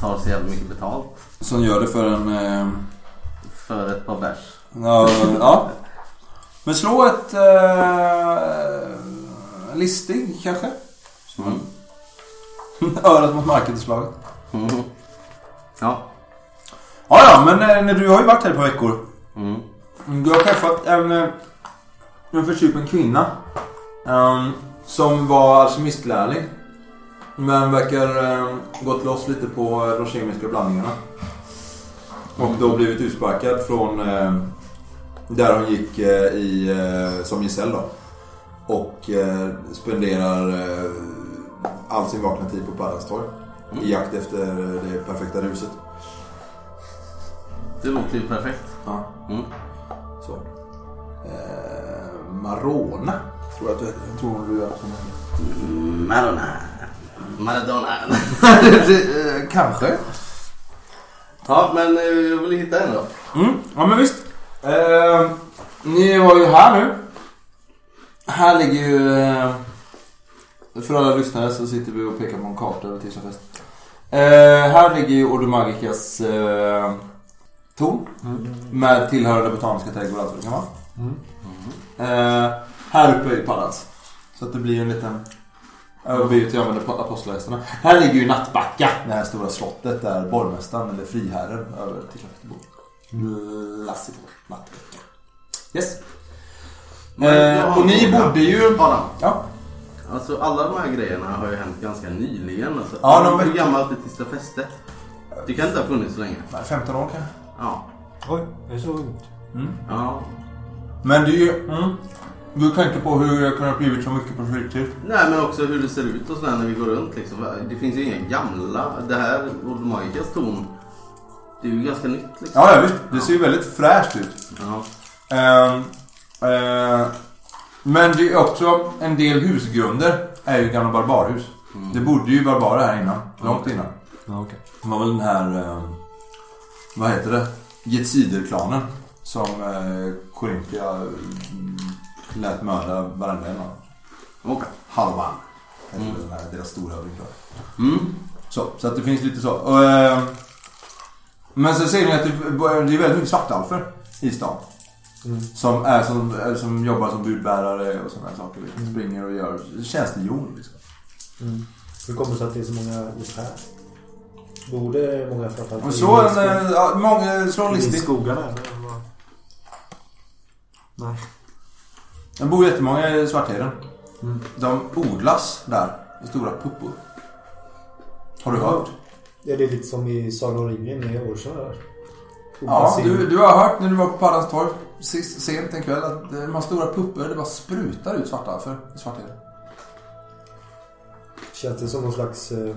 tar så jävla mycket betalt Som gör det för en... Eh, för ett par bärs. ja, ja. Men slå ett... Eh, listig kanske? Mm. Örat mot marken till slaget. Mm. Ja. Ja, ja, men eh, när du har ju varit här ett par veckor. Mm. Du har träffat en, eh, en försupen kvinna. ehm, som var alkemistlärling. Men verkar eh, gått loss lite på de kemiska blandningarna. Och då blivit utsparkad från eh, där hon gick eh, i, eh, som gesäll då. Och eh, spenderar eh, all sin vakna tid på Parastorg. I jakt efter det perfekta ruset. Det låter ju perfekt. Ja. Mm. Så. Eh, Marona. Tror jag att du tror du är som Maradona. Maradona. eh, Kanske. ja men eh, jag vill hitta en då. Mm. Ja men visst. Eh, ni var ju här nu. Här ligger ju... Eh, för alla lyssnare så sitter vi och pekar på en karta över Tirsafest. Eh, här ligger ju Ordo Magicas eh, torn. Med tillhörande botaniska trädgård och allt vad det kan vara. Eh, här uppe är Pallas. Så att det blir en liten överby till använder på apostlahästarna. Här ligger ju Nattbacka, det här stora slottet där borgmästaren eller friherren över Tirsafest bor. Lassifors Nattbacka. Yes. Men jag har Eh, en och ni fråga. bodde ju... Adam. Ja. Alltså alla de här grejerna har ju hänt ganska nyligen. Alltså. Ja, de Hur gammalt är Tisdag fäste? Det kan inte ha funnits så länge. Nej, 15 år kanske. Ja. Oj, det är så ungt. ja. Men det är ju... Mm. Du tänker på hur det kunnat blivit så mycket på fritid. Nej men också hur det ser ut och sådär när vi går runt liksom. Det finns ju inga gamla. Det här Odomagikas torn. Det är ju ganska nytt liksom. Ja, ja visst. Det ser ju väldigt fräscht ut. Ja. Ehm, eh, men det är också en del husgrunder är ju gamla barbarhus. Det bodde ju barbarer här innan. Långt innan. Ja, okej. Det var väl den här... Eh, vad heter det? Getsiderklanen. Som eh, Corinthia mm, lät mörda varenda en av. Okej. Halvan. Mm. Här, deras tror jag. Mm. Så, så att det finns lite så. Och, eh, men sen ser ni att det, det är väldigt mycket svartalfer i stan. Som, är, som, är, som jobbar som budbärare och sådana här saker. Liksom. Springer och gör tjänstehjon. Liksom. Hur kommer det sig att det är så många just här? Bor det många svartalfer? Och så en, eh, ja, många, slå en I listig. skogarna? eller vad? Nej. Det bor jättemånga i Svartheden. Mm. De odlas där i stora puppor. Har du hört? Ja, det är lite som i Sagan om ringen med där. Ja, du, du har hört när du var på Paddans torg sist, sent en kväll att de här stora puppor det bara sprutar ut svartalfer i Svartheden. Känns det som någon slags... Eh,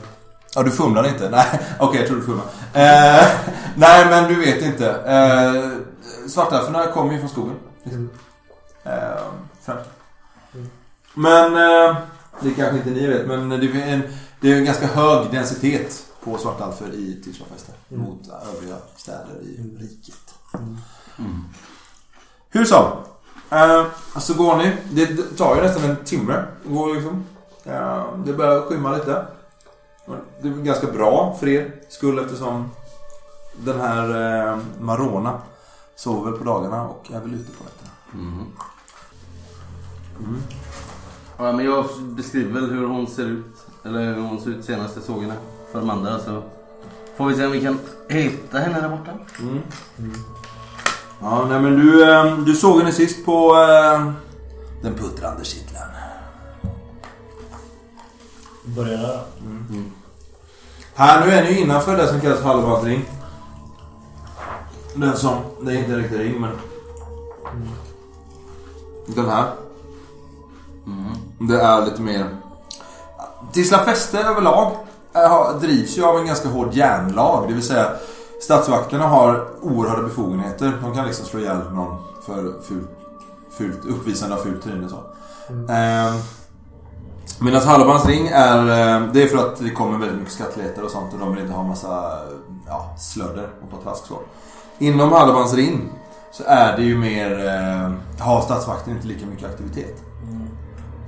Ja, du fumlar inte? Nej, okej jag tror du fumlar. Eh, nej, men du vet inte. Eh, svartalferna kommer ju från skogen. mm. Eh. Mm. Men, eh, det kanske inte ni vet, men det är en, det är en ganska hög densitet på svartalfer i Tirsdagfäste Mm. mot övriga städer i Mm. riket. Mm. Hur som. Eh, så går ni. Det tar ju nästan en timme. Går liksom. Eh, det börjar skymma lite. Det är ganska bra för er skull eftersom den här eh, Marona sover på dagarna och är väl ute på nätterna. Mm. Ja, men jag beskriver väl hur hon ser ut. Eller hur hon ser ut senast jag såg henne. För de andra så får vi se om vi kan hitta henne där borta. Mm. Ja, nej men du, eh, du såg henne sist på eh, den puttrande kitteln. Börjar där. Här nu är ni ju innanför det som kallas halvvandring. Den som, det är inte riktigt ring men... Den här. Det är lite mer... Tisla fäste överlag har- drivs ju av en ganska hård järnlag. Det vill säga Statsvakterna har oerhörda befogenheter. De kan liksom slå ihjäl någon för fult, fult, uppvisande av fult tryne. Så. Eh, Medan Hallobans ring är, eh, det är för att det kommer väldigt mycket skattletare och sånt och de vill inte ha massa ja, slödder och på trask så. Inom Hallobans ring så är det ju mer, eh, har statsvakten inte lika mycket aktivitet.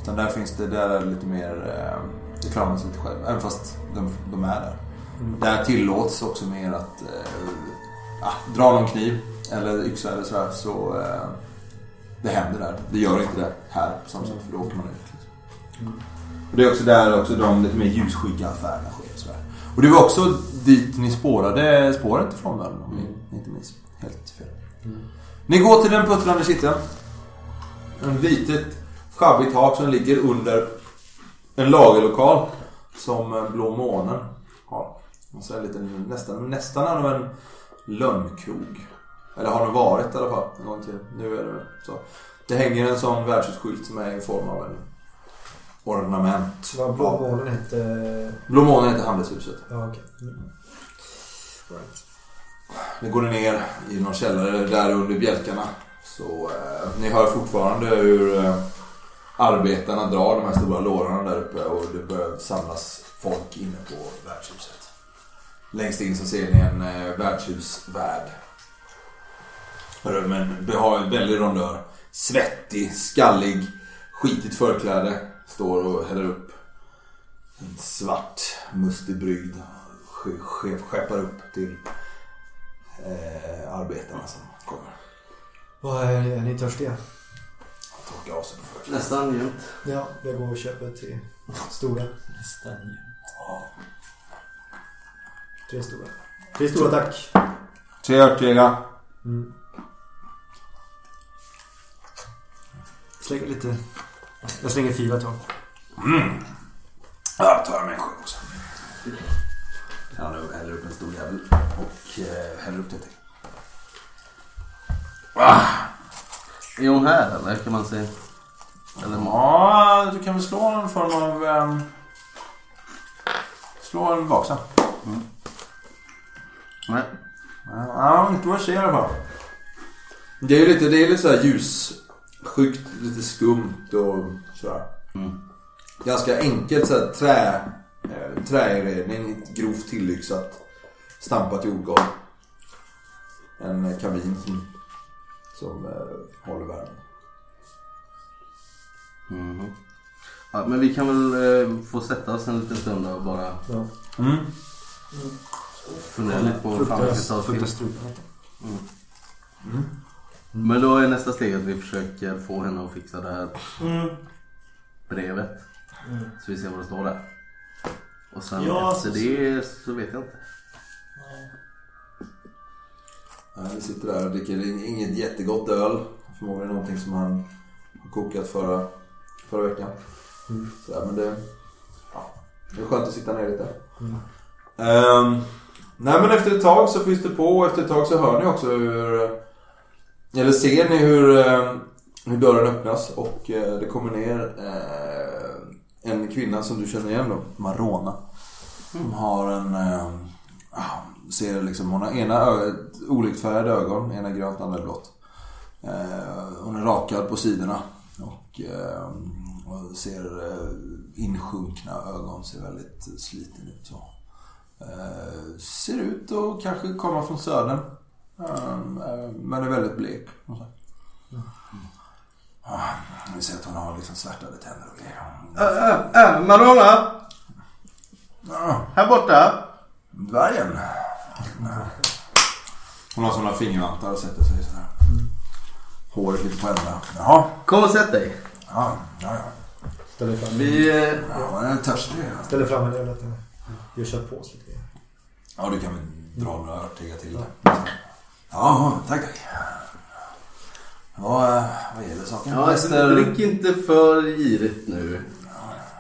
Utan där finns det, där är det lite mer, eh, det klarar man sig lite själv. Även fast de, de är där. Där tillåts också mer att ja, dra någon kniv eller yxa eller sådär. Så eh, det händer där. Det gör inte det här på samma sätt för då åker man ut. Liksom. Och det är också där också de lite mer ljusskygga affärerna sker. och Sådär. Och det var också dit ni spårade spåret ifrån väl? Om ni inte minns helt fel. Ni går till den puttrande kitteln. En litet sjabbigt tak som ligger under en lagerlokal som eh, Blå månen har. Och så är det lite, nästan, nästan av en lönnkrog. Eller har det varit i alla fall till. Nu är det så. Det hänger en sån värdshussskylt som är i form av en ornament. Vad blå månen hette... Blå månen heter handelshuset. Ja, okej. Mm. Right. Nu går ni ner i någon källare där under bjälkarna. Så eh, ni hör fortfarande hur eh, arbetarna drar de här stora lårarna där uppe och det börjar samlas folk inne på värdshuset. Längst in så ser ni en eh, värdshusvärd. Hörru, Men det har en väldig rondör. Svettig, skallig, skitigt förkläde. Står och häller upp en svart mustig brygd. ske- ske- Skeppar upp till eh, arbetarna som kommer. Vad är, är ni törstiga? Torka av sig först. Nästan jämt. Ja, jag går och köper tre stora. Nästan ju. Tre stora. Tre stora tack. Tre örtega. Mm. Slänger lite... Jag slänger fyra tag. Ja, tar jag med en sked också. Han häller upp en stor jävel och eh, häller upp det till. Är hon här eller kan man se? Eller Ja, du kan väl slå någon form av... ehm, slå en vaksam. Nej. Ja, inte vad jag ser i alla fall. Det är ju lite, det är lite såhär ljusskyggt, lite skumt och sådär. Mm. Ganska enkelt såhär trä, eh, träinredning, grovt tillyxat, stampat jordgolv. En eh, kabin som, som eh, håller värmen. Mhm. Ja, men vi kan väl eh, få sätta oss en liten stund och bara Ja. Mm. fundera lite på vad fan vi ska ta oss till. Men då är nästa steg att vi försöker få henne att fixa det här brevet. Så vi ser vad det står där. Och sen Ja, efter så- det så vet jag inte. Ja, vi sitter där och dricker inget jättegott öl. Förmodligen någonting som han har kokat förra, förra veckan. Sådär, men det, ja, det är skönt att sitta ner lite. Ehm, nej men efter ett tag så finns det på och efter ett tag så hör ni också hur... Eller ser ni hur, eh, hur dörren öppnas och eh, det kommer ner eh, en kvinna som du känner igen då, Marona. Som har en... Ja, ser liksom, hon har ena ögat, oliktfärgade ögon, ena grönt, andra blått. Hon är rakad på sidorna och, och ser insjunkna ögon, ser väldigt sliten ut. Så. Ser ut att kanske komma från södern. Um, eh, men är väldigt blek. Ah, Vi ser att hon har liksom svärtade tänder och grejer. Äh, äh, Marona! Ah, Här borta! Dvärgen. Hon har sådana fingervantar och sätter sig sådär. Håret lite på ända. Jaha, Kom och sätt dig. ja, ja, ja. Ställer fram, Vi... Ja man är törstig. ställer fram en öl. Gör kött på oss lite. Ja, du kan väl dra några örtega till det. Ja, tack, tack. Vad, vad gäller saken? ja, drick inte för girigt nu.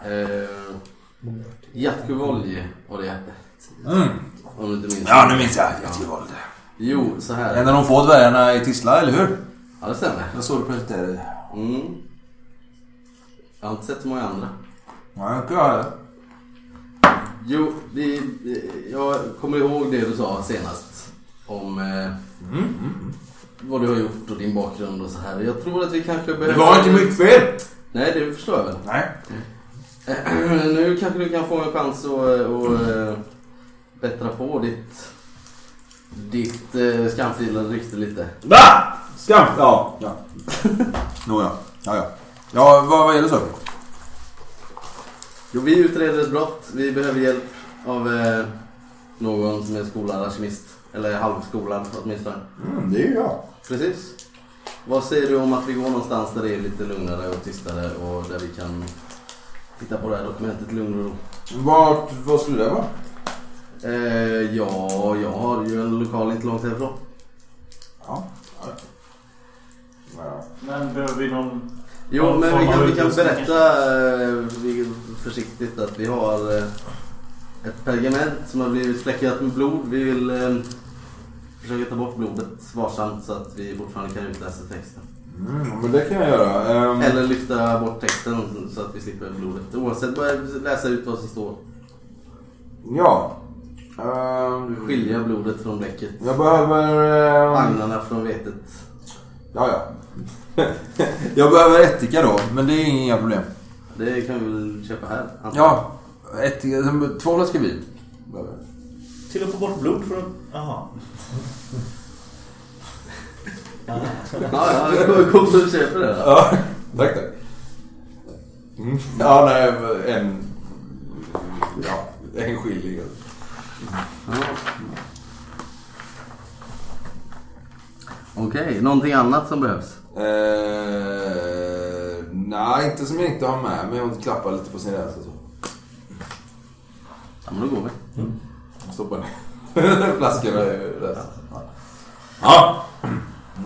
Eh, Jättevolj var det. Mm. Om du inte minns. Ja, nu minns jag. Jättevold. Jo, så här. En av de få dvärgarna i Tisla, eller hur? Ja, det stämmer. Jag såg det på lite... Mm. Jag har inte sett så många andra. Ja, inte jag heller. Jo, vi, jag kommer ihåg det du sa senast. Om eh, vad du har gjort och din bakgrund och så här. Jag tror att vi kanske behöver... Det var inte mitt fel! Nej, det förstår jag väl. Nej. nu kanske du kan få en chans att, att eh, bättra på ditt, ditt eh, skamfilade rykte lite. Va? Skam? Ja. ja. Nåja. Ja, ja. Ja, vad, vad är det så? Jo, vi utreder ett brott. Vi behöver hjälp av eh, någon som är skolad alkemist. Eller halvskolad åtminstone. Mm, det är ju jag. Precis. Vad säger du om att vi går någonstans där det är lite lugnare och tystare och där vi kan titta på det här dokumentet lugn och ro? Vart, vad skulle det vara? Eh, ja, jag har ju en lokal inte långt härifrån. Ja. ja. Men behöver vi någon... Jo, Någon men vi kan, vi kan berätta eh, försiktigt att vi har eh, ett pergament som har blivit fläckat med blod. Vi vill försöka ta bort blodet varsamt så att vi fortfarande kan utläsa texten. Mm, men det kan jag göra. Ehm, Eller lyfta bort texten så att vi slipper blodet. Oavsett, bara läsa ut vad som står. Ja. Ehm, Skilja blodet från bläcket. Jag behöver... ehm, Agnarna från vetet. Ja, ja. jag behöver ättika då, men det är inga problem. Det kan vi väl köpa här? antar jag. Ja, ättika. Två flaskor vin. behöver jag. Till att få bort blod från... Jaha. Ja, ja, jag kommer och köper det då. Ja, tack tack. Mm. Ja, nej, en... Ja, en skilling. Ja. Okej, någonting annat som behövs? Eh, nej, inte som jag inte har med mig. Hon klappar lite på sin räls och så. Ja, men då går vi. Stoppar ner flaskorna i rälsen. Ja.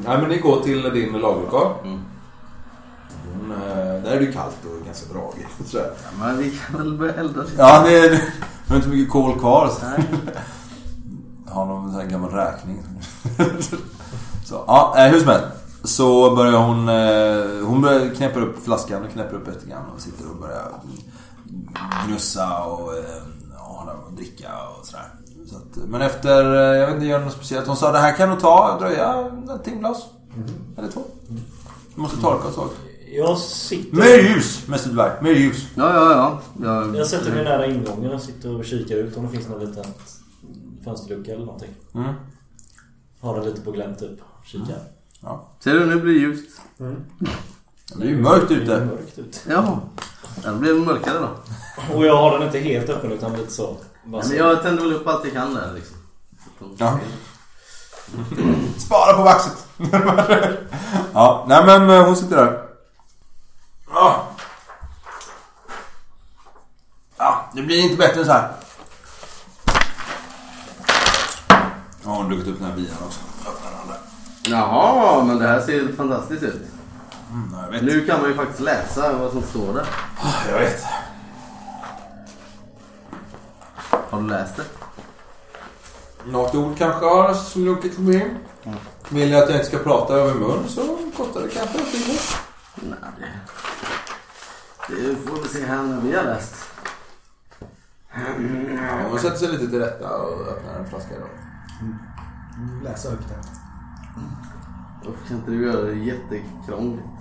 Nej, men ni går till din lagerlokal. Mm. Hon, eh, där är det ju kallt och ganska dragigt. sådär. Ja, men vi kan väl börja elda lite. Ja, det är, det är inte mycket kol kvar. Så. Nej. Jag har någon sån här gammal räkning. så, ja, hur som helst. Så börjar hon... eh, Hon knäppa upp flaskan och knäpper upp ättikan och sitter och börjar gnussa och eh, hålla och dricka och sådär. Så att, men efter, eh, jag vet inte, gör något speciellt. Hon sa det här kan nog ta, dröja ett timglas. Eller två. Du måste torka och så. Jag sitter... Mer ljus! Mest ett verk. Mer ljus. Ja, ja, ja. Jag, Jag sätter mig nära ingången och sitter och kikar ut om det finns någon liten fönsterlucka eller någonting. Mm. Har den lite på glänt typ. Kikar. Ja. Ser du, nu blir det ljust. Det är ju mörkt Det är ute. mörkt ut. Ja. Den blev mörkare då. Och jag har den inte helt öppen utan lite så. Så. men jag tänder väl upp allt jag kan där liksom. Ja. Spara på vaxet. ja, nej men eh, hon sitter där. Ja. Ja, det blir inte bättre än så här. Ja, hon har druckit upp den här bilen också. Öppnar den där. Jaha, men det här ser fantastiskt ut. Mm, jag vet. Nu kan man ju faktiskt läsa vad som står där. Jag vet. Har du läst det? Något ord kanske har slunkit förbi. Vill ni att jag inte ska prata över mun så kostar det kanske en timme. Nej, det... Får vi se här när vi har läst. Ja, hon sätter sig lite till rätta och öppnar en flaska då. Läsa högt där. Varför kan inte du göra det jättekrångligt?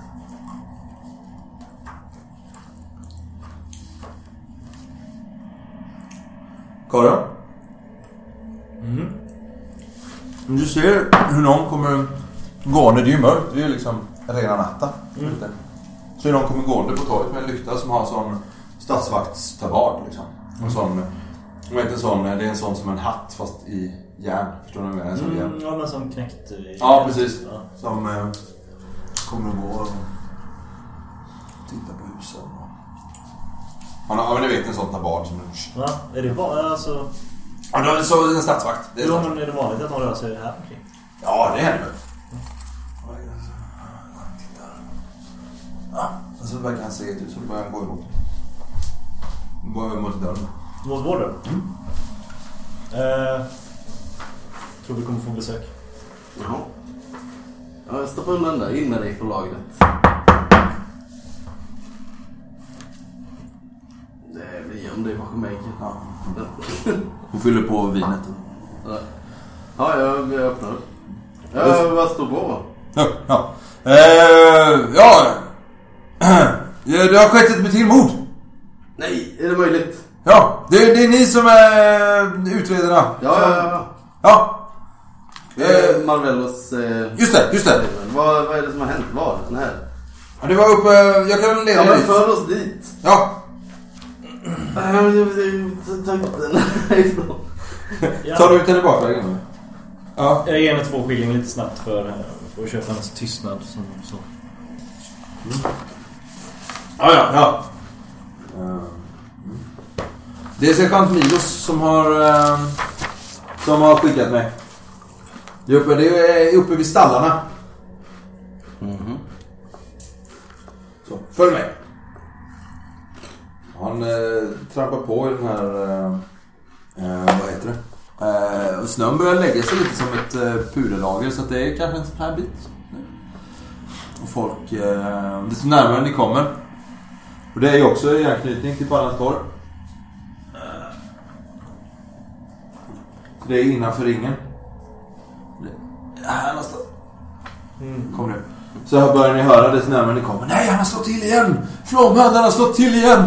Karin? Du ser hur någon kommer gående. Det är ju mörkt. Det är ju liksom rena natten. ute. Så hur någon kommer gående på torget med en lykta som har en sån stadsvaktstabard liksom. En sån... Jag vet en sån, det är en sån som en hatt fast i järn. Förstår ni vad jag menar? En sån järn. Mm, ja men som knäckt... Ja, precis. Som eh, kommer går och tittar på husen. Och... Ja, ja, men ni vet en sån tabard som... Ja, är det va- alltså... Ja, det är så en stadsvakt. Det är Jo men är det vanligt att de rör sig här omkring? Ja, det händer. Ja, och så verkar han se ut så börjar han gå emot. Gå mot dörren. Mot vår dörr? Mm. Eh, tror vi kommer få besök. Jaha. Ja, stoppa undan där. In med dig på lagret. Det göm dig bakom väggen. Ja. Hon fyller på vinet. Ja. Ja, jag, jag öppnar. Ja, vad står på? Ja. Ja. Eh, ja. Det har skett ett till mord. Nej, är det möjligt? Ja, det, det är ni som är utredarna. Ja, ja, ja. Ja, Det är Marvellos... Eh, just det, just det. vad, vad är det som har hänt? Var? När? Ja, det var uppe, jag kan leda Ja, men för oss dit. Ja, tar du ut den i bakvägen? Ja. Jag ger henne två skilling lite snabbt för, för att köpa hennes tystnad. Som, så. Ja, ja, ja. Det är sergeant Milos som har, eh, som har skickat mig. Det är uppe, det är uppe vid stallarna. Så, följ med. Han eh, trampar på i den här, eh, eh, vad heter det? Eh, snön börjar lägga sig lite som ett eh, puderlager så det är kanske en sån här bit. Och folk, eh, desto närmare ni kommer. Och det är ju också i anknytning till. Så det är innanför ringen. Det- Här någonstans. Kom nu. Så här börjar ni höra desto närmare ni kommer. Nej, han har slått till igen! Flåmhönden har slått till igen!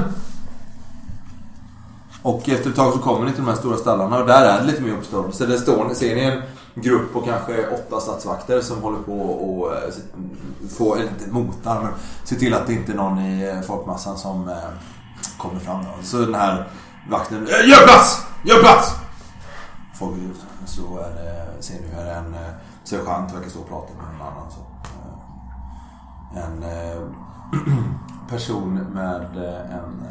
Och efter ett tag så kommer ni till de här stora stallarna och där är det lite mer uppståndelse. Där står, ser ni en grupp på kanske åtta statsvakter som håller på och eh, få, eller inte motar, men se till att det inte är någon i folkmassan som eh, kommer fram. Då. Så den här vakten, eh, gör plats! Gör plats! Folk, så är det, ser ni hur en sergeant verkar stå och prata med en annan. Så. En person med en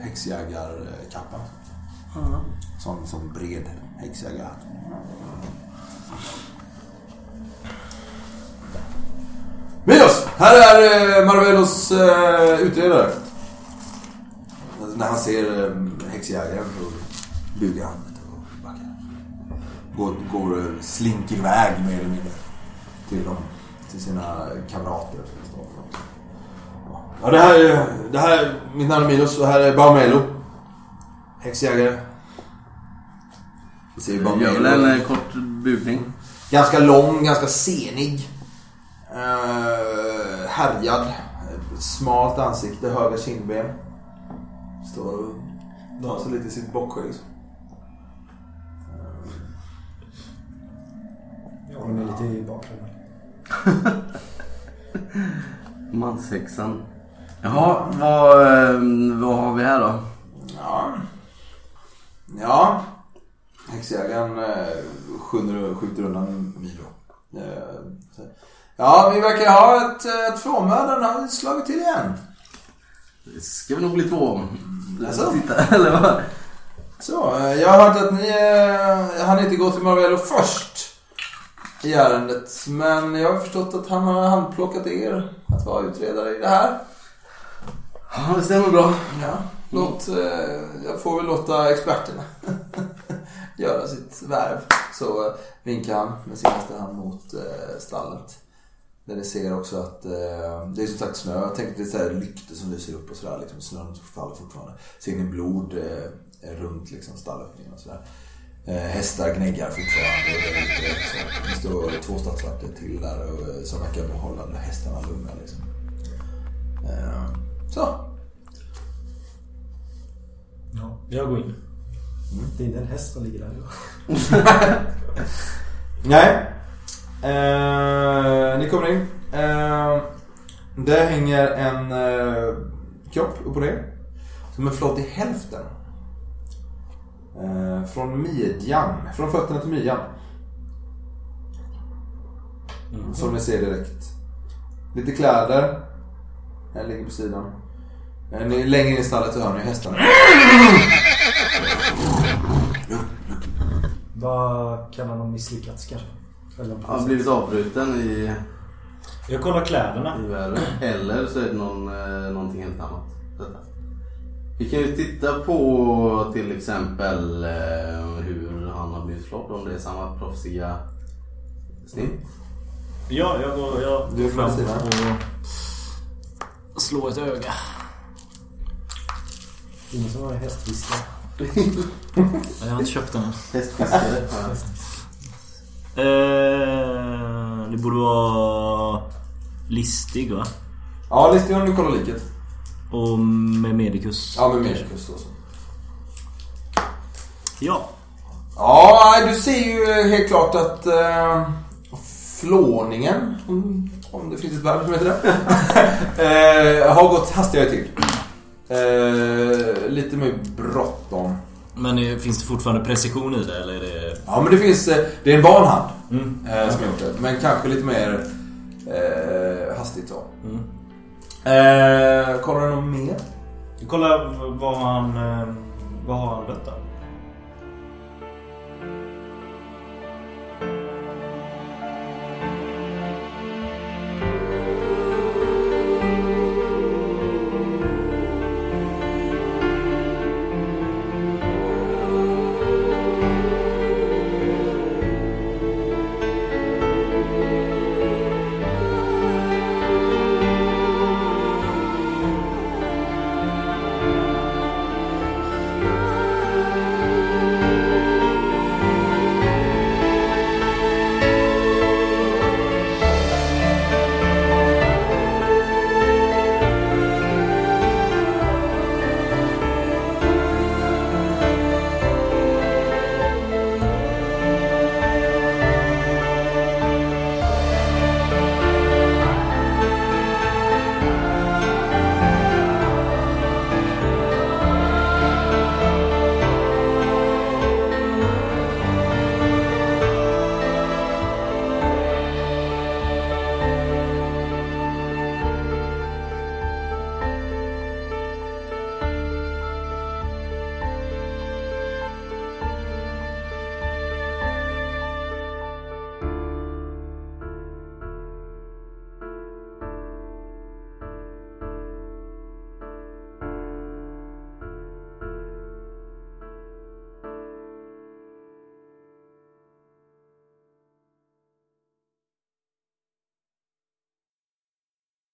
häxjägarkappa. Sån, sån bred häxjägarhatt. Milos! Här är eh, Marvellos eh, utredare. När han ser eh, häxjägaren så bugar han lite och backar. Går, går slinker iväg mer eller mindre. Till, dem, till sina kamrater. som står. Ja, det här är, det här är mitt namn är Milos och här är Baumelo. Häxjägare. Vi ser ju Gör väl en Baumelo. kort bugning. Ganska lång, ganska senig. Uh, härjad. Smalt ansikte, höga kindben. Står och sig lite i sitt bockskägg. Jag håller mig lite i bakgrunden. Manshäxan. Jaha, vad, eh, vad har vi här då? Ja. Ja. Häxjägaren eh, skjuter, skjuter undan Milo. Eh, ja, vi verkar ha ett, ett frånmördaren har slagit till igen. Det ska vi nog bli två om. Jaså? Titta, eller vad? Så, jag har hört att ni eh, hann inte gå till Marvello först i ärendet. Men jag har förstått att han har handplockat er att vara utredare i det här. Ja, det stämmer bra. Ja, låt, eh, jag får väl låta experterna göra sitt värv. Så eh, vinkar han med sin hand mot eh, stallet. Där ni ser också att eh, det är som sagt snö. Jag tänkte det är så lyktor som lyser upp och sådär. Liksom, snön faller fortfarande. Ser ni blod eh, runt liksom, stallöppningen och sådär. Eh, hästar gnäggar fortfarande. Det, står två stadsvakter till där och, eh, som verkar behålla hästarna lugna. Liksom. Eh, så. Ja. Jag går in. Det är inte en häst som ligger där nu. Nej. Eh, ni kommer in. Eh, där hänger en eh, kropp upp och ner. Som är flott i hälften. Eh, från midjan. Från fötterna till midjan. Som ni ser direkt. Lite kläder. En ligger på sidan. Eh, ni, längre in i stallet så hör ni hästarna. Vad kan han ha misslyckats kanske? Eller Han har blivit avbruten i, Jag kollar kläderna. i världen. Eller så är det någon, eh, någonting helt annat. Detta. Vi kan ju titta på till exempel eh, hur han har blivit flådd. Om det är samma proffsiga snitt. Ja, jag går, jag Du går får fram och slår ett öga. Ingen som har hästfiske. Jag har inte köpt den än. Hästfiskare. Eh, det borde vara listig va? Ja, listig om du kollar liket. Och med medicus. Ja, med medicus då. så. Ja. Ja, du ser ju helt klart att eh, flåningen, om det finns ett verb som heter det, eh, har gått hastigare till. Eh, lite mer bråttom. Men eh, finns det fortfarande precision i det eller är det... Ja, men det finns, eh, det är en van hand Mm. eh, som gjort det. Men kanske lite mer eh, hastigt så. Mm. Eh, kollar du något mer? Kolla vad han... eh, Vad har han dött då?